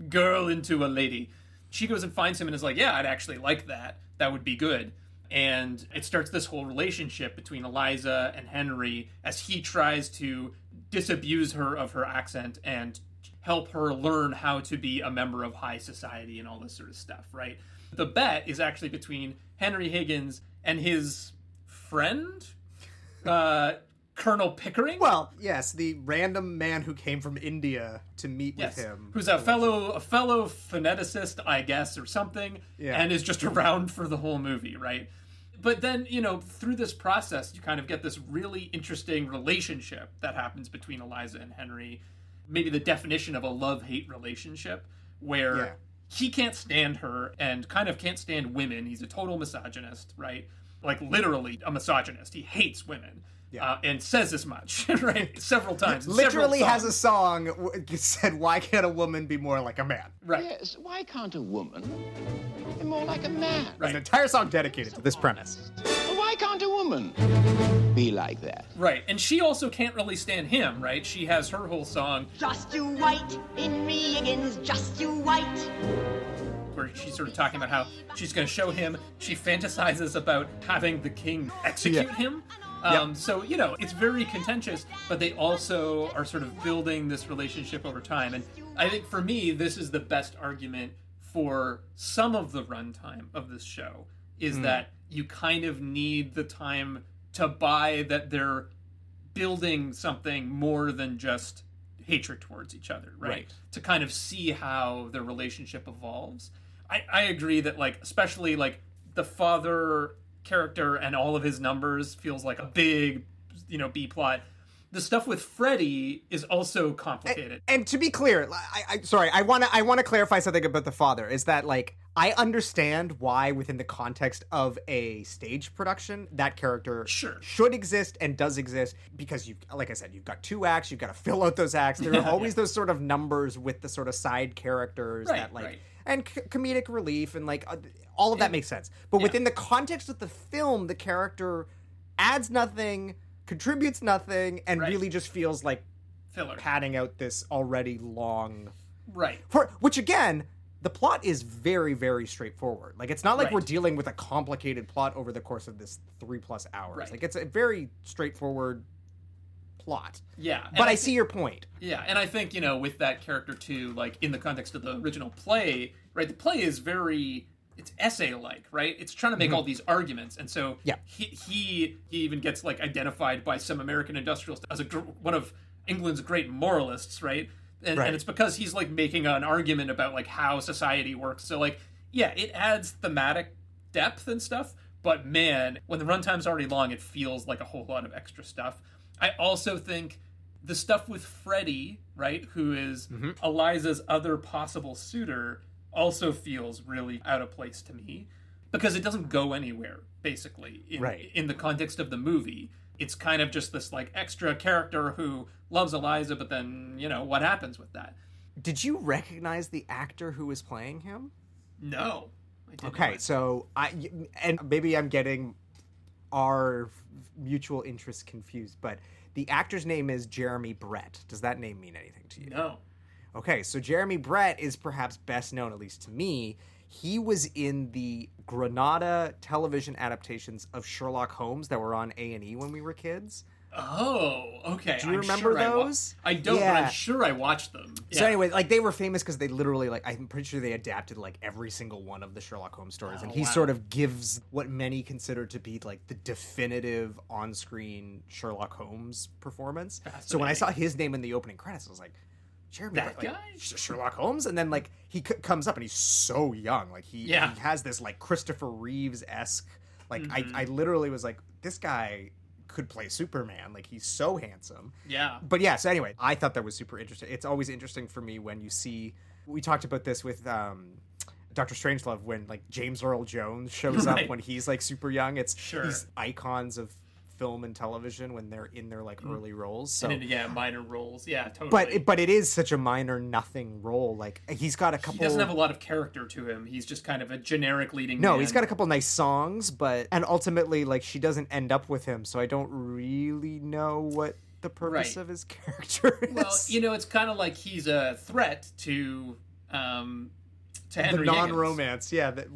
girl into a lady." She goes and finds him and is like, "Yeah, I'd actually like that. That would be good." And it starts this whole relationship between Eliza and Henry as he tries to disabuse her of her accent and help her learn how to be a member of high society and all this sort of stuff, right? The bet is actually between Henry Higgins and his friend, uh, Colonel Pickering. Well, yes, the random man who came from India to meet Yes, with him. who's a fellow a fellow phoneticist, I guess, or something, Yeah. and is just around for the whole movie, right? But then, you know, through this process, you kind of get this really interesting relationship that happens between Eliza and Henry. Maybe the definition of a love hate relationship, where Yeah. he can't stand her and kind of can't stand women. He's a total misogynist, right? Like literally a misogynist. He hates women. Uh, and says as much, right? Several times. in several Literally has a song w- said, "Why can't a woman be more like a man?" Right. Yes, why can't a woman be more like a man? There's an entire song dedicated to this premise. Why can't a woman be like that? Right, and she also can't really stand him, right? She has her whole song Just you white in me Higgins, just you white where she's sort of talking about how she's going to show him. She fantasizes about having the king execute Yeah. him. Um, So, you know, it's very contentious, but they also are sort of building this relationship over time. And I think for me, this is the best argument for some of the runtime of this show is Hmm. that you kind of need the time to buy that they're building something more than just hatred towards each other, right? Right. To kind of see how their relationship evolves. I, I agree that like especially like the father character and all of his numbers feels like a big you know B plot. The stuff with Freddy is also complicated. And to be clear, I, I sorry, I want to I want to clarify something about the father. Is that like I understand why within the context of a stage production that character sure. should exist and does exist because you like I said you've got two acts, you've got to fill out those acts. There are always yeah. those sort of numbers with the sort of side characters Right, that like right. and c- comedic relief and like uh, all of that makes sense. But within the context of the film, the character adds nothing, contributes nothing, and really just feels like Filler. padding out this already long Right. for which again the plot is very very straightforward like it's not like Right. we're dealing with a complicated plot over the course of this three plus hours Right. like it's a very straightforward plot Yeah. but i, thi- see your point Yeah, and I think you know with that character too, like in the context of the original play, right? The play is very it's essay like, right? It's trying to make Mhm. all these arguments, and so Yeah. he he he even gets like identified by some American industrialists as a gr- one of England's great moralists, right? And, Right. and it's because he's like making an argument about like how society works. So like, yeah, it adds thematic depth and stuff. But man, when the runtime's already long, it feels like a whole lot of extra stuff. I also think the stuff with Freddy, right, who is mm-hmm. Eliza's other possible suitor, also feels really out of place to me. because it doesn't go anywhere basically in, Right. in the context of the movie. It's kind of just this like extra character who loves Eliza, but then you know what happens with that. Did you recognize the actor who was playing him? No. I didn't Okay, so I and maybe I'm getting our mutual interests confused, but the actor's name is Jeremy Brett. Does that name mean anything to you? No. Okay, so Jeremy Brett is perhaps best known, at least to me. He was in the Granada television adaptations of Sherlock Holmes that were on A and E when we were kids. Oh, okay. Do you I'm remember sure I wa- those? I, don't, but I'm sure I watched them. So anyway, like they were famous because they literally like I'm pretty sure they adapted like every single one of the Sherlock Holmes stories, and Oh, he wow. sort of gives what many consider to be like the definitive on-screen Sherlock Holmes performance. So when I saw his name in the opening credits, I was like, Jeremy, That like, guy? Sherlock Holmes, and then like he c- comes up and he's so young, like he Yeah. he has this like Christopher Reeves esque, like Mhm. I I literally was like this guy could play Superman, like he's so handsome Yeah. but yeah so anyway i thought that was super interesting it's always interesting for me when you see we talked about this with um Dr. Strangelove when like James Earl Jones shows Right. up when he's like super young. It's Sure. these icons of film and television when they're in their like early roles. So then, yeah, minor roles. Yeah, totally. but it, but it is such a minor nothing role. Like he's got a couple he doesn't have a lot of character to him. He's just kind of a generic leading. No, man. he's got a couple nice songs, but and ultimately like she doesn't end up with him, so I don't really know what the purpose Right. of his character is. Well, you know, it's kind of like he's a threat to um to Henry the non-romance, yeah, that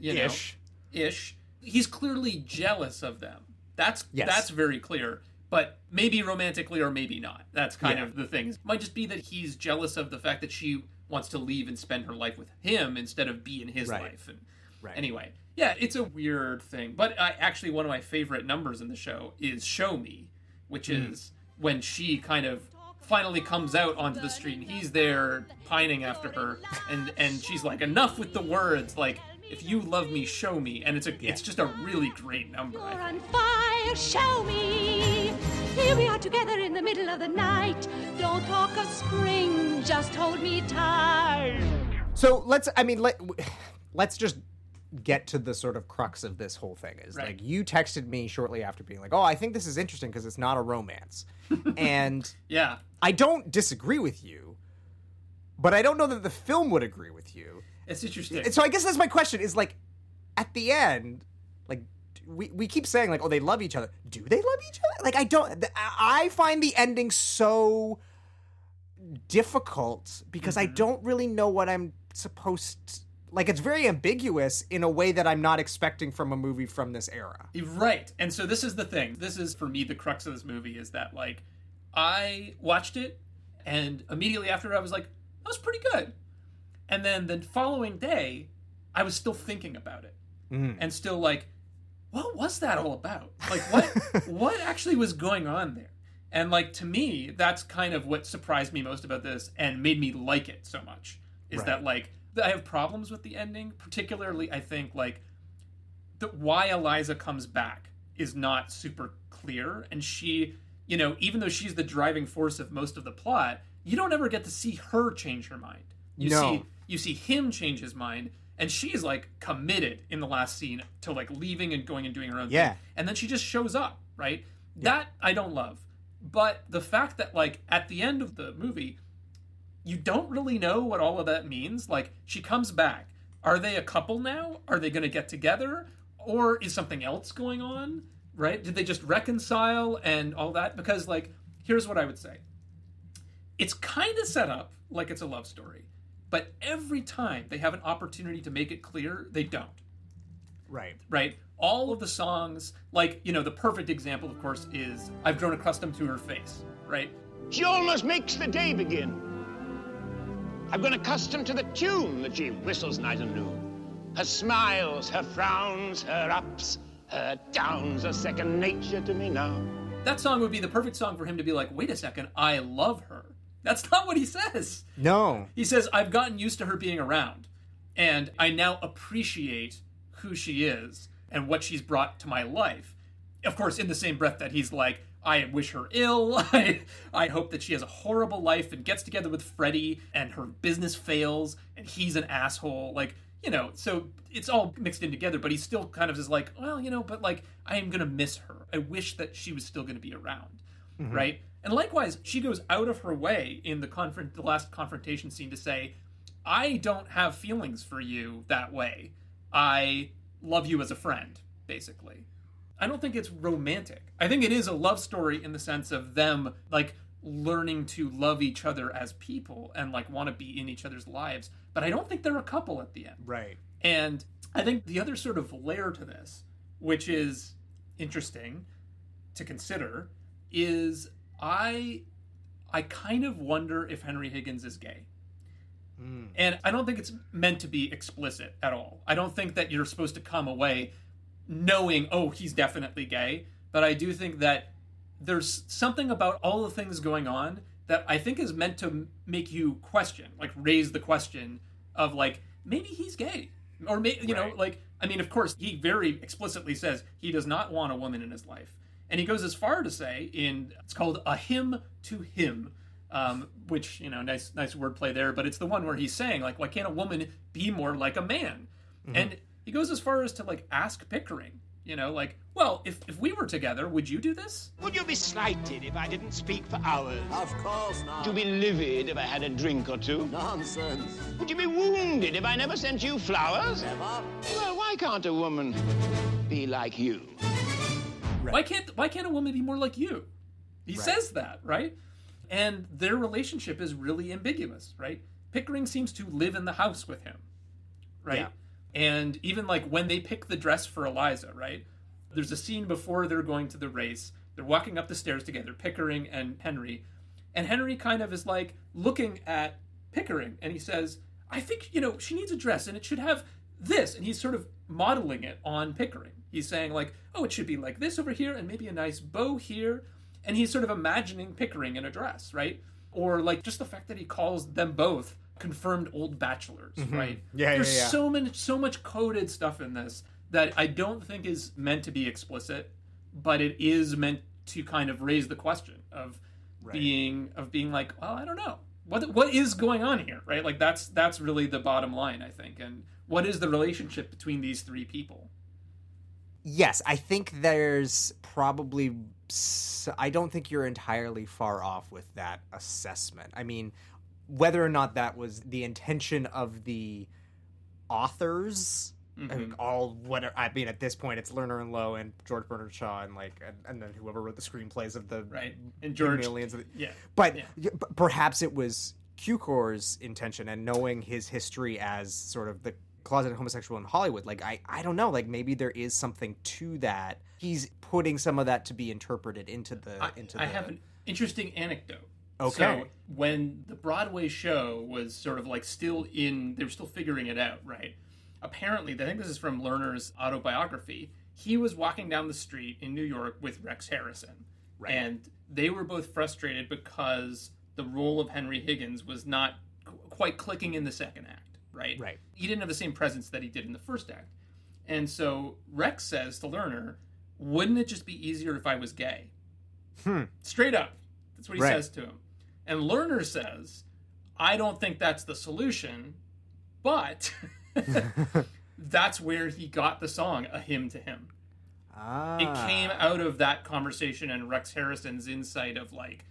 you know, ish. ish. He's clearly jealous of them. That's Yes. that's very clear. But maybe romantically or maybe not. That's kind Yeah. of the thing. It might just be that he's jealous of the fact that she wants to leave and spend her life with him instead of be in his Right. life. And Right. anyway, yeah, it's a weird thing. But I, actually, one of my favorite numbers in the show is "Show Me," which Mm. is when she kind of finally comes out onto the street and he's there pining after her, and and she's like, "Enough with the words!" Like, if you love me, show me. And it's a it's just a really great number. I think. on fire, show me. Here we are together in the middle of the night. Don't talk of spring, just hold me tight. So let's I mean let let's just get to the sort of crux of this whole thing is Right. like you texted me shortly after being like, "Oh, I think this is interesting because it's not a romance." and Yeah. I don't disagree with you, but I don't know that the film would agree with you. It's interesting. So I guess that's my question is like at the end like we, we keep saying like oh they love each other do they love each other like i don't i I find the ending so difficult because i mm-hmm. don't really know what i'm supposed like it's very ambiguous in a way that i'm not expecting from a movie from this era Right. And so this is the thing. This is for me the crux of this movie is that like I watched it and immediately after I was like, that was pretty good. And then the following day, I was still thinking about it. Mm. And still like, what was that all about? Like what what actually was going on there? And like to me, that's kind of what surprised me most about this and made me like it so much. Is Right. that like I have problems with the ending, particularly I think like the, why Eliza comes back is not super clear, and she, you know, even though she's the driving force of most of the plot, you don't ever get to see her change her mind. You No. see, you see him change his mind, and she's like committed in the last scene to like leaving and going and doing her own Yeah. thing, and then she just shows up, right? That I don't love, but the fact that like at the end of the movie, you don't really know what all of that means. Like, she comes back. Are they a couple now? Are they going to get together? Or is something else going on? Right? Did they just reconcile and all that? Because, like, here's what I would say it's kind of set up like it's a love story, but every time they have an opportunity to make it clear, they don't right right? All of the songs, like, you know, the perfect example, of course, is I've grown accustomed to her face, right? She almost makes the day begin. I've grown accustomed to the tune that she whistles night and noon. Her smiles, her frowns, her ups, her downs are second nature to me now. That song would be the perfect song for him to be like, wait a second, I love her. That's not what he says. no He says, I've gotten used to her being around, and I now appreciate who she is and what she's brought to my life. Of course, in the same breath that he's like, I wish her ill. I, I hope that she has a horrible life and gets together with Freddy and her business fails and he's an asshole. Like, you know, so it's all mixed in together, but he still kind of is like, well, you know, but like, I am going to miss her. I wish that she was still going to be around. Mhm. Right. And likewise, she goes out of her way in the confront, the last confrontation scene to say, I don't have feelings for you that way. I love you as a friend, basically. I don't think it's romantic. I think it is a love story in the sense of them like learning to love each other as people and like want to be in each other's lives. But I don't think they're a couple at the end. Right. And I think the other sort of layer to this, which is interesting to consider, is I I kind of wonder if Henry Higgins is gay. Hmm. And I don't think it's meant to be explicit at all. I don't think that you're supposed to come away knowing, oh, he's definitely gay. But I do think that there's something about all the things going on that I think is meant to m- make you question, like raise the question of like maybe he's gay, or maybe you know, like I mean, of course, he very explicitly says he does not want a woman in his life, and he goes as far to say in it's called a hymn to him. Um, which you know, nice, nice wordplay there. But it's the one where he's saying, like, why can't a woman be more like a man? Mhm. And he goes as far as to like ask Pickering, you know, like, well, if if we were together, would you do this? Would you be slighted if I didn't speak for hours? Of course not. Would you be livid if I had a drink or two? Nonsense. Would you be wounded if I never sent you flowers? Never. Well, why can't a woman be like you? Why can't why can't a woman be more like you? He Right. says that, right? And their relationship is really ambiguous, right? Pickering seems to live in the house with him, right? Yeah. And even like when they pick the dress for Eliza, right? There's a scene before they're going to the race. They're walking up the stairs together, Pickering and Henry. And Henry kind of is like looking at Pickering and he says, I think, you know, she needs a dress and it should have this. And he's sort of modeling it on Pickering. He's saying, like, oh, it should be like this over here and maybe a nice bow here. And he's sort of imagining Pickering in a dress, right? Or like just the fact that he calls them both confirmed old bachelors, Mhm. right? Yeah, yeah, There's yeah. so many, so much coded stuff in this that I don't think is meant to be explicit, but it is meant to kind of raise the question of being of being like, well, I don't know. What what is going on here, right? Like that's that's really the bottom line, I think. And what is the relationship between these three people? Yes, I think there's probably. I don't think you're entirely far off with that assessment. I mean, whether or not that was the intention of the authors, I mean, Mhm. all whatever. I mean, at this point, it's Lerner and Loewe and George Bernard Shaw and like, and, and then whoever wrote the screenplays of the right and George- Millions of the, yeah, But yeah. perhaps it was Cukor's intention and knowing his history as sort of the closeted homosexual in Hollywood. Like I, I don't know. Like maybe there is something to that. He's putting some of that to be interpreted into the I, into I the. have an interesting anecdote. Okay. So when the Broadway show was sort of like still in, they were still figuring it out, right? Apparently, I think this is from Lerner's autobiography. He was walking down the street in New York with Rex Harrison, Right. and they were both frustrated because the role of Henry Higgins was not qu- quite clicking in the second act, right? Right. He didn't have the same presence that he did in the first act, and so Rex says to Lerner, "Wouldn't it just be easier if I was gay?" Hmm. Straight up. That's what he Right. says to him. And Lerner says, I don't think that's the solution, but that's where he got the song, A Hymn to Him. Ah. It came out of that conversation and Rex Harrison's insight of like,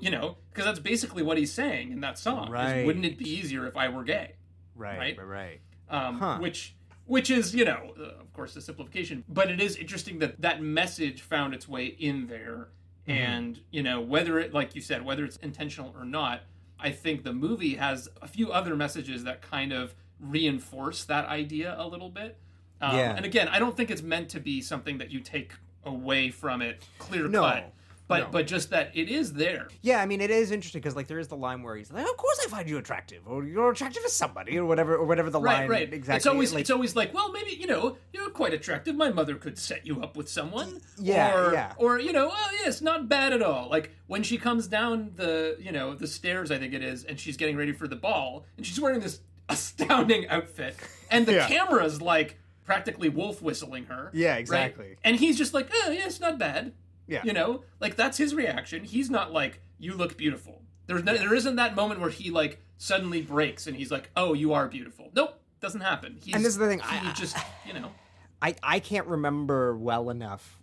you know, because that's basically what he's saying in that song. is, Right. Wouldn't it be easier if I were gay? Right. Right. Right. Right. um, Huh. which which is you know uh, of course a simplification but it is interesting that that message found its way in there Mhm. and you know whether it like you said whether it's intentional or not i think the movie has a few other messages that kind of reinforce that idea a little bit um, Yeah. and again i don't think it's meant to be something that you take away from it clear No. cut but No. but just that it is there Yeah, I mean, it is interesting because like there is the line where he's like, "Of course I find you attractive," or "You're attractive to somebody," or whatever, or whatever the right, line right. exactly. It's always like, it's always like, well, maybe you know you're quite attractive. My mother could set you up with someone. Yeah, or, yeah. Or you know, oh yes, not bad at all. Like when she comes down the you know the stairs, I think it is, and she's getting ready for the ball, and she's wearing this astounding outfit, and the Yeah. camera's like practically wolf whistling her. Yeah, right? exactly. And he's just like, oh yeah, it's not bad. Yeah. You know, like that's his reaction. He's not like, you look beautiful. There's no, there isn't that moment where he like suddenly breaks and he's like, oh, you are beautiful. Nope. doesn't happen. He's, And this is the thing, He I- just you know. I I can't remember well enough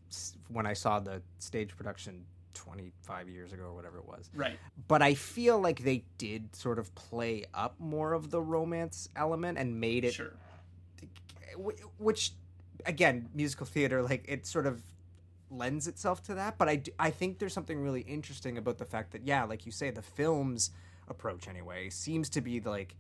when I saw the stage production 25 years ago or whatever it was. Right. But I feel like they did sort of play up more of the romance element and made it Sure. which again musical theater like it sort of lends itself to that but I I think there's something really interesting about the fact that yeah like you say the film's approach anyway seems to be like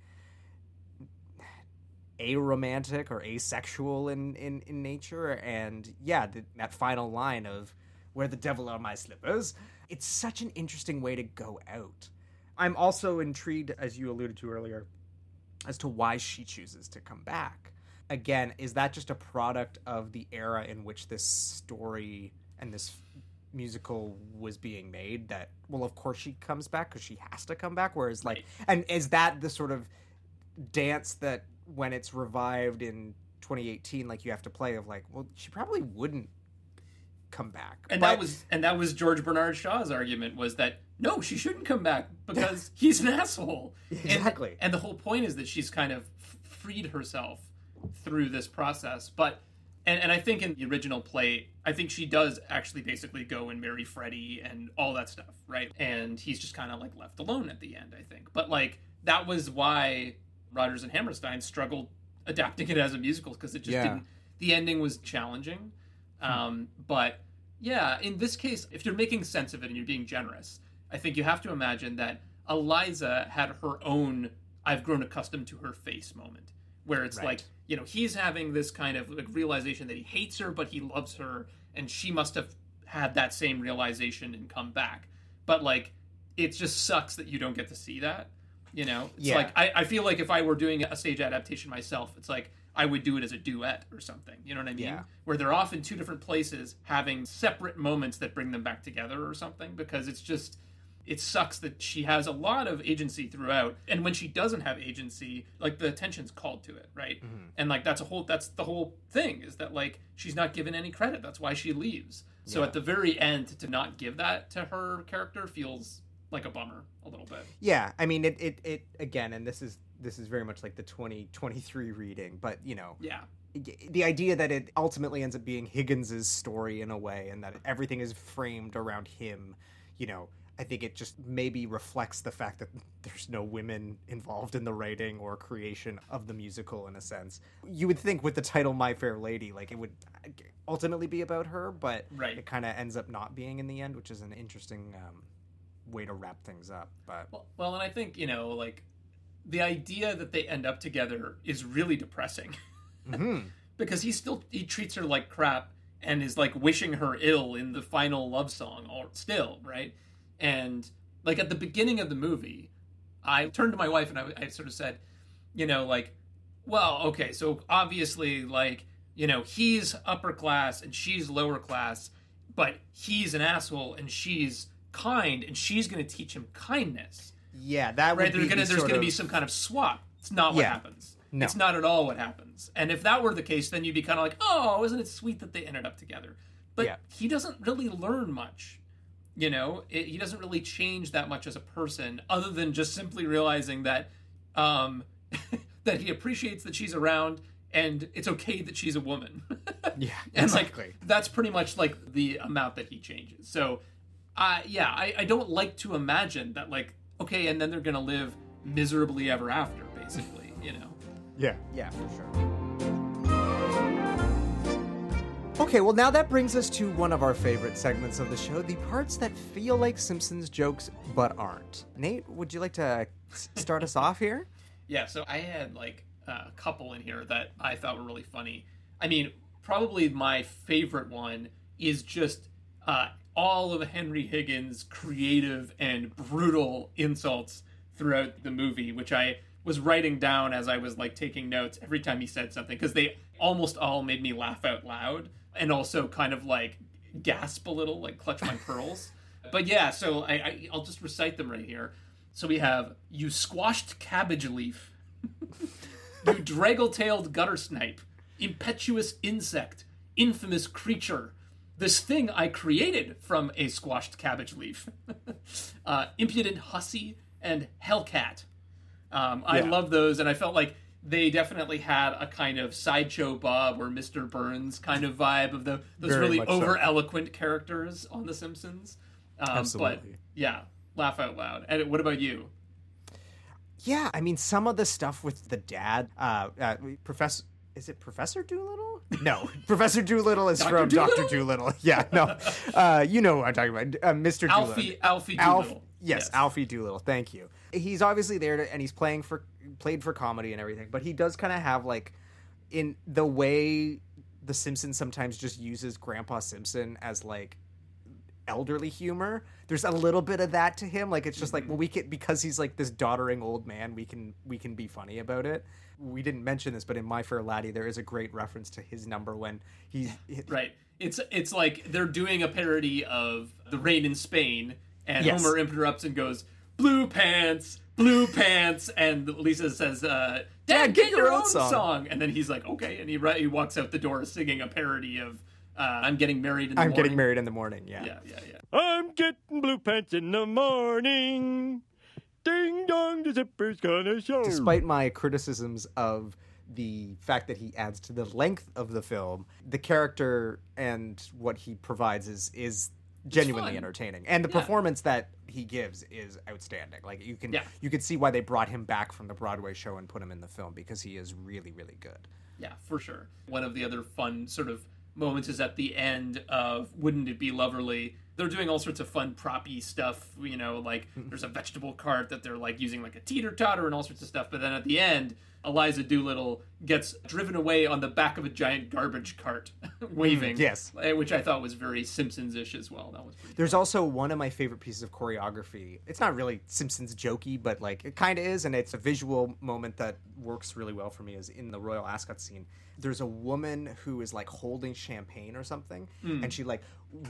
aromantic or asexual in, in, in nature and yeah the, that final line of where the devil are my slippers it's such an interesting way to go out i'm also intrigued as you alluded to earlier as to why she chooses to come back. Again, is that just a product of the era in which this story and this musical was being made? That well, of course she comes back because she has to come back. Whereas, like, and is that the sort of dance that when it's revived in 2018, like you have to play of like, well, she probably wouldn't come back. And But- that was and that was George Bernard Shaw's argument was that no, she shouldn't come back because he's an asshole. And- Exactly. And, the whole point is that she's kind of f- freed herself through this process. But and and I think in the original play, I think she does actually basically go and marry Freddy and all that stuff, right? And he's just kind of like left alone at the end, I think. But like that was why Rodgers and Hammerstein struggled adapting it as a musical because it just Yeah. didn't. The ending was challenging, um, but yeah, in this case, if you're making sense of it and you're being generous, I think you have to imagine that Eliza had her own "I've grown accustomed to her face" moment, where it's Right. like you know he's having this kind of like realization that he hates her, but he loves her, and she must have had that same realization and come back. But like, it just sucks that you don't get to see that. You know, it's Yeah. like I, I feel like if I were doing a stage adaptation myself, it's like I would do it as a duet or something. You know what I mean? Yeah. Where they're off in two different places, having separate moments that bring them back together or something. Because it's just, it sucks that she has a lot of agency throughout, and when she doesn't have agency, like the attention's called to it, right? Mm-hmm. And like that's a whole, that's the whole thing is that like she's not given any credit. That's why she leaves. So Yeah. at the very end, to not give that to her character feels like a bummer a little bit. Yeah, I mean it, it it again, and this is this is very much like the 2023 reading, but you know, Yeah. the idea that it ultimately ends up being Higgins's story in a way, and that everything is framed around him, you know, I think it just maybe reflects the fact that there's no women involved in the writing or creation of the musical in a sense. You would think with the title My Fair Lady, like it would ultimately be about her, but Right. it kind of ends up not being in the end, which is an interesting um, way to wrap things up. But Well, well, and I think you know, like the idea that they end up together is really depressing Mhm. because he still he treats her like crap and is like wishing her ill in the final love song, or still right. And like at the beginning of the movie, I turned to my wife and I, I sort of said, you know, like, well, okay, so obviously, like, you know, he's upper class and she's lower class, but he's an asshole and she's kind and she's going to teach him kindness. yeah, that right? There's gonna there's gonna be some kind of swap. It's not what Yeah. happens. No. It's not at all what happens. And if that were the case, then you'd be kind of like, oh, isn't it sweet that they ended up together? But Yeah. he doesn't really learn much. You know, it, he doesn't really change that much as a person, other than just simply realizing that um, that he appreciates that she's around and it's okay that she's a woman. Yeah, and exactly. like that's pretty much like the amount that he changes. So, uh, yeah, I, I don't like to imagine that like okay, and then they're gonna live miserably ever after, basically. You know. Yeah. Yeah, for sure. Okay, well, now that brings us to one of our favorite segments of the show the parts that feel like Simpsons jokes but aren't. Nate, would you like to start us off here? Yeah, so I had like a couple in here that I thought were really funny. I mean, probably my favorite one is just uh, all of Henry Higgins' creative and brutal insults throughout the movie, which I was writing down as I was like taking notes every time he said something because they almost all made me laugh out loud and also kind of like gasp a little, like clutch my pearls. But yeah, so I, I I'll just recite them right here. So we have you squashed cabbage leaf, you draggle-tailed gutter snipe, impetuous insect, infamous creature, this thing I created from a squashed cabbage leaf, uh, impudent hussy, and hellcat. Um, I Yeah. love those, and I felt like they definitely had a kind of sideshow Bob or Mr. Burns kind of vibe of the those Very really over eloquent characters on The Simpsons. Um, But Absolutely. yeah, laugh out loud. And what about you? Yeah, I mean, some of the stuff with the dad, uh, uh Professor. Is it Professor Doolittle? No, Professor Doolittle is Dr. from Dolittle? Doctor Dolittle. Yeah, no, uh, you know what I'm talking about, uh, Mr. Alfie- Doolittle. Alfie Alf- Doolittle. yes, Yes. Alfie Doolittle. Thank you. He's obviously there, to, and he's playing for played for comedy and everything, but he does kind of have like in the way the Simpsons sometimes just uses Grandpa Simpson as like elderly humor. There's a little bit of that to him. Like it's just like, mm-hmm. well, we can because he's like this doddering old man. We can we can be funny about it. We didn't mention this, but in My Fair Laddy, there is a great reference to his number when he's Right. It's it's like they're doing a parody of The Rain in Spain, and Yes. Homer interrupts and goes, "Blue pants, blue pants," and Lisa says, uh, "Dad, get, your, own song. And then he's like, "Okay," and he ri- he walks out the door singing a parody of uh, "I'm Getting Married in the morning. I'm getting married in the morning. Yeah. Yeah, yeah, yeah. I'm getting blue pants in the morning. Ding dong, the zipper's gonna show. Despite my criticisms of the fact that he adds to the length of the film, the character and what he provides is is genuinely fun. entertaining, and the Yeah. performance that he gives is outstanding. Like you can Yeah. you can see why they brought him back from the Broadway show and put him in the film because he is really really good. Yeah, for sure. One of the other fun sort of moments is at the end of Wouldn't It Be Loverly? They're doing all sorts of fun proppy stuff, you know, like hmm. there's a vegetable cart that they're like using like a teeter totter and all sorts of stuff. But then at the end, Eliza Doolittle gets driven away on the back of a giant garbage cart, waving. yes. eh, Which I thought was very Simpsons ish as well. That was pretty There's also one of my favorite pieces of choreography. It's not really Simpsons jokey, but like it kind of is, and it's a visual moment that works really well for me. Is in the Royal Ascot scene. There's a woman who is like holding champagne or something, Mm. and she like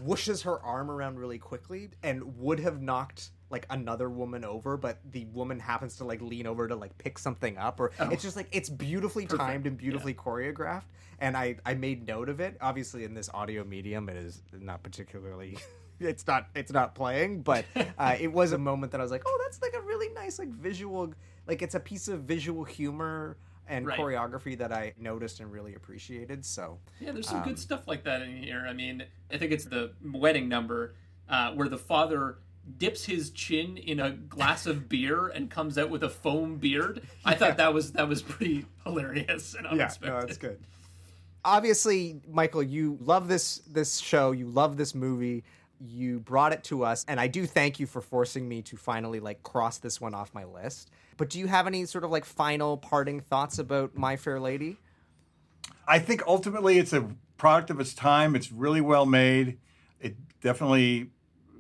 whooshes her arm around really quickly, and would have knocked like another woman over, but the woman happens to like lean over to like pick something up, or Oh. it's just like it's beautifully Perfect. timed and beautifully choreographed. And I I made note of it. Obviously, in this audio medium, it is not particularly. It's not. It's not playing, but uh, it was a moment that I was like, "Oh, that's like a really nice, like visual, like it's a piece of visual humor and Right. choreography that I noticed and really appreciated." So, Yeah, there's some um, good stuff like that in here. I mean, I think it's the wedding number uh, where the father dips his chin in a glass of beer and comes out with a foam beard. I thought that was that was pretty hilarious and Yeah, unexpected. no, that's good. Obviously, Michael, you love this this show. You love this movie. You brought it to us, and I do thank you for forcing me to finally like cross this one off my list. But do you have any sort of like final parting thoughts about My Fair Lady? I think ultimately it's a product of its time. It's really well made. It definitely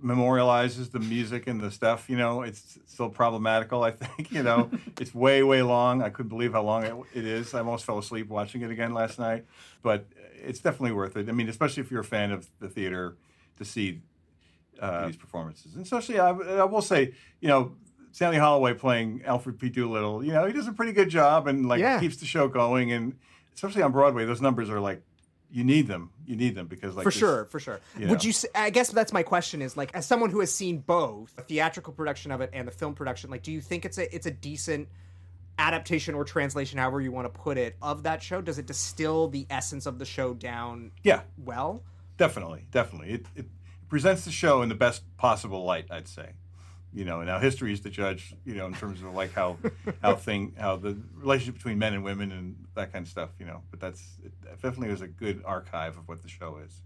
memorializes the music and the stuff. You know, it's still problematical. I think. You know, it's way way long. I couldn't believe how long it, it is. I almost fell asleep watching it again last night. But it's definitely worth it. I mean, especially if you're a fan of the theater, to see uh, these performances. And especially, I, I will say, you know. Stanley Holloway playing Alfred P. Doolittle, you know, he does a pretty good job and like Yeah. keeps the show going. And especially on Broadway, those numbers are like you need them. You need them because like for this- sure, for sure. you Would know. you? Say, I guess that's my question. Is like, as someone who has seen both the theatrical production of it and the film production, like, do you think it's a it's a decent adaptation or translation, however you want to put it, of that show? Does it distill the essence of the show down? Yeah, well, definitely, definitely. It, it presents the show in the best possible light, I'd say. You know, now history is the judge. You know, in terms of like how how thing how the relationship between men and women and that kind of stuff. You know, but that's it definitely is a good archive of what the show is.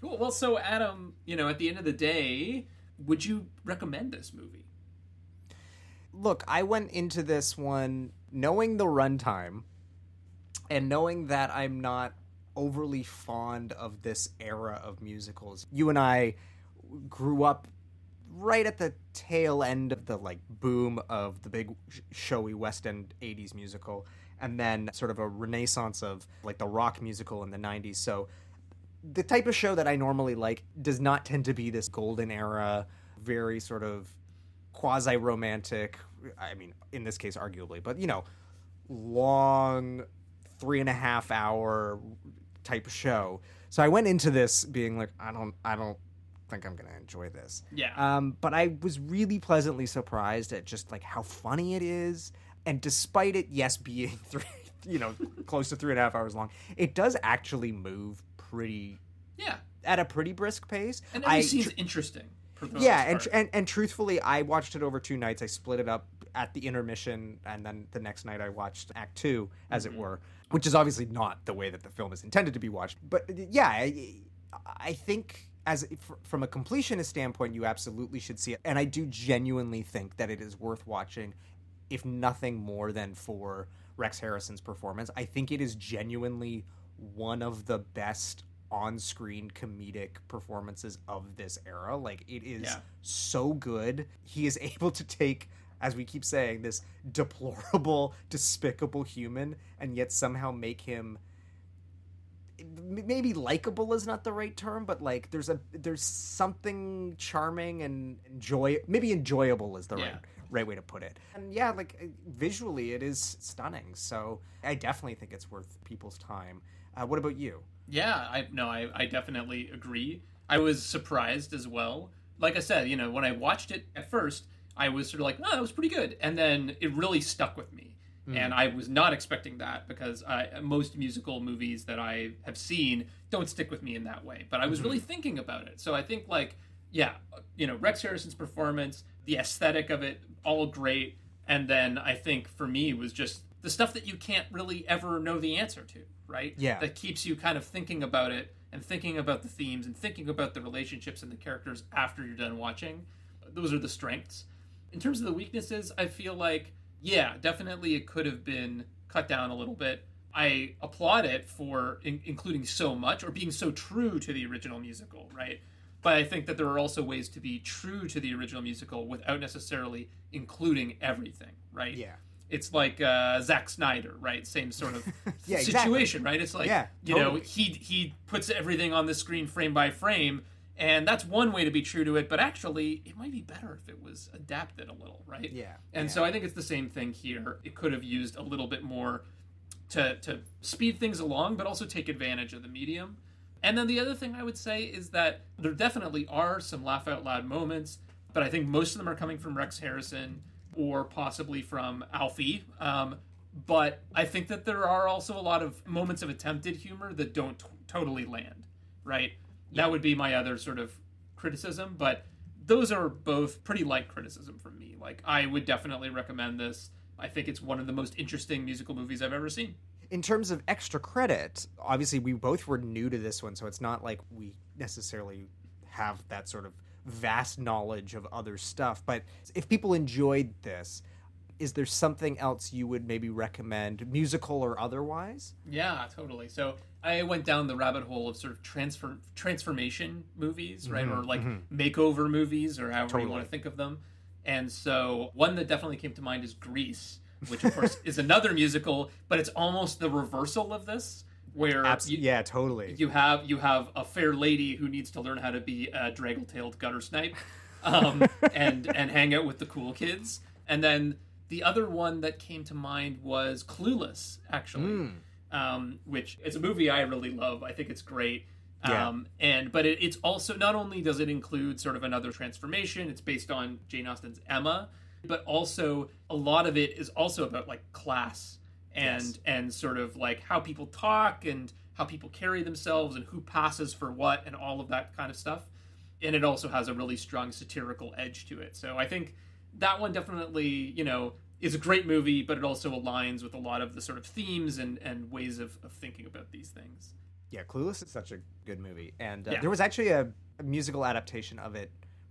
Cool. Well, so Adam, you know, at the end of the day, would you recommend this movie? look, I went into this one knowing the runtime and knowing that I'm not overly fond of this era of musicals. You and I grew up right at the tail end of the like boom of the big sh- showy West End 80s musical and then sort of a renaissance of like the rock musical in the 90s. So the type of show that I normally like does not tend to be this golden era, very sort of quasi romantic. I mean, in this case, arguably, but you know, long three and a half hour type show. So I went into this being like, I don't, I don't think I'm gonna enjoy this. Yeah. Um, but I was really pleasantly surprised at just like how funny it is. And despite it, yes, being three, you know, close to three and a half hours long, it does actually move pretty Yeah. at a pretty brisk pace. And every I scene's tr- interesting. Yeah, and, and and truthfully, I watched it over two nights. I split it up at the intermission, and then the next night I watched Act Two, as Mm-hmm. it were, which is obviously not the way that the film is intended to be watched. But yeah, I, I think as from a completionist standpoint, you absolutely should see it, and I do genuinely think that it is worth watching, if nothing more than for Rex Harrison's performance. I think it is genuinely one of the best on-screen comedic performances of this era. Like it is Yeah. so good. He is able to take as we keep saying this deplorable, despicable human and yet somehow make him maybe likable is not the right term, but like there's a there's something charming and enjoy maybe enjoyable is the Yeah. right right way to put it. And yeah, like uh, visually it is stunning. So I definitely think it's worth people's time. Uh, what about you? Yeah, I no, I, I definitely agree. I was surprised as well. Like I said, you know, when I watched it at first, I was sort of like, oh, that was pretty good, and then it really stuck with me. Mm. And I was not expecting that because I, most musical movies that I have seen don't stick with me in that way. But I was really thinking about it, so I think like, yeah, you know, Rex Harrison's performance, the aesthetic of it, all great. And then I think for me was just the stuff that you can't really ever know the answer to, right? Yeah. That keeps you kind of thinking about it and thinking about the themes and thinking about the relationships and the characters after you're done watching. Those are the strengths. In terms of the weaknesses, I feel like, yeah, definitely it could have been cut down a little bit. I applaud it for in- including so much or being so true to the original musical, right? But I think that there are also ways to be true to the original musical without necessarily including everything, right? Yeah. It's like uh, Zack Snyder, right? Same sort of Yeah, exactly. situation, right? It's like Yeah, you know he he puts everything on the screen frame by frame, and that's one way to be true to it. But actually, it might be better if it was adapted a little, right? Yeah, And so I think it's the same thing here. It could have used a little bit more to to speed things along, but also take advantage of the medium. And then the other thing I would say is that there definitely are some laugh out loud moments, but I think most of them are coming from Rex Harrison or possibly from Alfie. Um, but I think that there are also a lot of moments of attempted humor that don't t- totally land, right? That would be my other sort of criticism, but those are both pretty light criticism from me. Like, I would definitely recommend this. I think it's one of the most interesting musical movies I've ever seen. in terms of extra credit, obviously we both were new to this one, so it's not like we necessarily have that sort of vast knowledge of other stuff. But if people enjoyed this, is there something else you would maybe recommend, musical or otherwise? Yeah, totally. So I went down the rabbit hole of sort of transfer transformation movies, right, Mhm, or like mhm. makeover movies, or however you want to think of them. And so one that definitely came to mind is Grease, which of course is another musical, but it's almost the reversal of this, where Abs- you, yeah, totally. you have you have a fair lady who needs to learn how to be a draggle-tailed gutter snipe, um, and and hang out with the cool kids. And then the other one that came to mind was Clueless, actually, Mm. um, which is a movie I really love. I think it's great. Yeah. Um, and but it, it's also not only does it include sort of another transformation, it's based on Jane Austen's Emma, but also a lot of it is also about like class and Yes. and sort of like how people talk and how people carry themselves and who passes for what and all of that kind of stuff. And it also has a really strong satirical edge to it. So I think that one definitely, you know, is a great movie, but it also aligns with a lot of the sort of themes and, and ways of, of thinking about these things. Yeah, Clueless is such a good movie, and uh, Yeah. there was actually a, a musical adaptation of it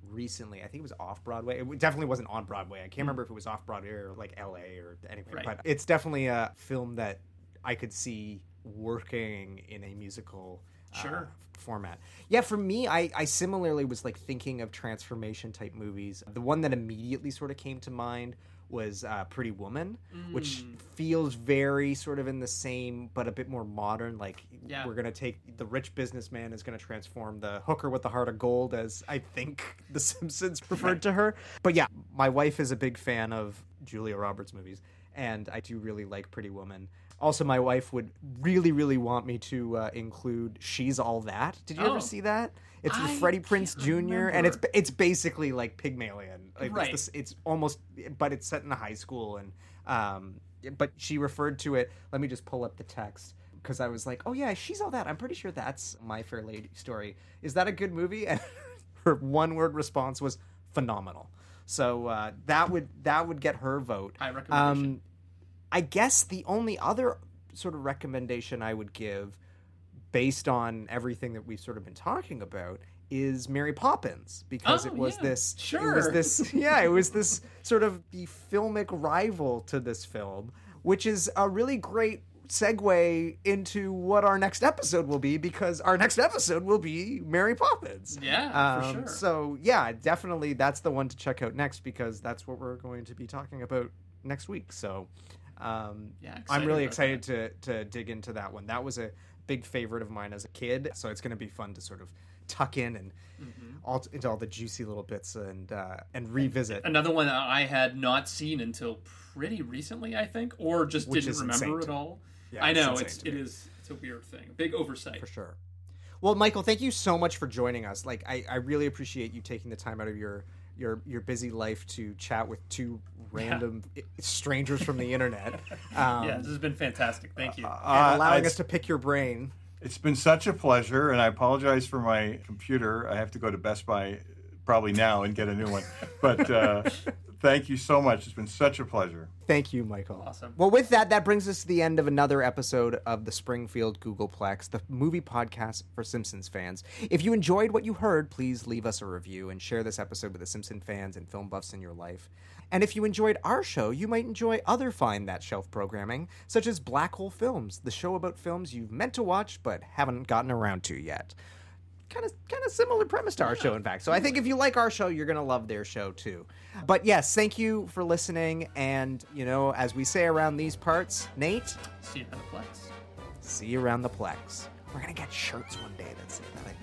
recently. I think it was off Broadway. It definitely wasn't on Broadway. I can't remember if it was off Broadway or like L.A. or. Hmm. Right. But it's definitely a film that I could see working in a musical. uh, Sure. format. Yeah, for me, I, I similarly was like thinking of transformation type movies. The one that immediately sort of came to mind was uh, Pretty Woman, which Mm. feels very sort of in the same, but a bit more modern. Like Yeah. we're gonna take the rich businessman is gonna transform the hooker with the heart of gold, as I think The Simpsons referred to her. But yeah, my wife is a big fan of Julia Roberts movies, and I do really like Pretty Woman. Also, my wife would really, really want me to uh, include "She's All That." Did you Oh. ever see that? It's I Freddie Prinze Jr. and it's it's basically like Pygmalion. Like, Right. It's, it's almost, but it's set in a high school, and um, but she referred to it. Let me just pull up the text because I was like, oh yeah, she's all that. I'm pretty sure that's My Fair Lady story. Is that a good movie? And her one word response was phenomenal. So uh, that would that would get her vote. High recommendation. Um, I guess the only other sort of recommendation I would give, based on everything that we've sort of been talking about, is Mary Poppins because Oh, it was yeah, this. It was this. Yeah, it was this sort of the filmic rival to this film, which is a really great segue into what our next episode will be because our next episode will be Mary Poppins. Yeah, for Um, sure. So yeah, definitely that's the one to check out next because that's what we're going to be talking about next week. So um, Yeah, I'm really excited to to dig into that one. That was a big favorite of mine as a kid, so it's going to be fun to sort of tuck in and Mm-hmm. all into all the juicy little bits and uh, and revisit. Another one that I had not seen until pretty recently, I think, or just Which didn't remember at all. Yeah, I know it's to it is it's a weird thing, big oversight for sure. Well, Michael, thank you so much for joining us. Like, I, I really appreciate you taking the time out of your your your busy life to chat with two random i- strangers from the internet. Um, yeah, this has been fantastic. Thank you. and Uh, allowing I- us to pick your brain. It's been such a pleasure, and I apologize for my computer. I have to go to Best Buy probably now and get a new one. But uh, thank you so much. It's been such a pleasure. Thank you, Michael. Awesome. Well, with that, that brings us to the end of another episode of the Springfield Googolplex, the movie podcast for Simpsons fans. If you enjoyed what you heard, please leave us a review and share this episode with the Simpson fans and film buffs in your life. And if you enjoyed our show, you might enjoy other Find That Shelf programming, such as Black Hole Films, the show about films you've meant to watch but haven't gotten around to yet kind of kind of similar premise to our show in fact so i think if you like our show you're gonna love their show too but yes thank you for listening and you know as we say around these parts nate See you on the Plex. see you around the plex we're gonna get shirts one day that say that I think.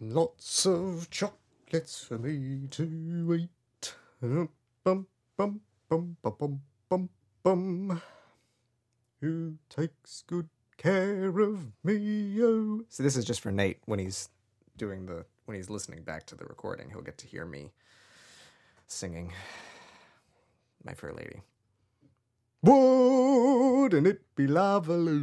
Lots of chocolates for me to eat. Bum, bum, bum, bum, bum, bum. Who takes good care of me? Oh. So this is just for Nate when he's doing the when he's listening back to the recording. He'll get to hear me singing "My Fair Lady." Wouldn't it be lovely?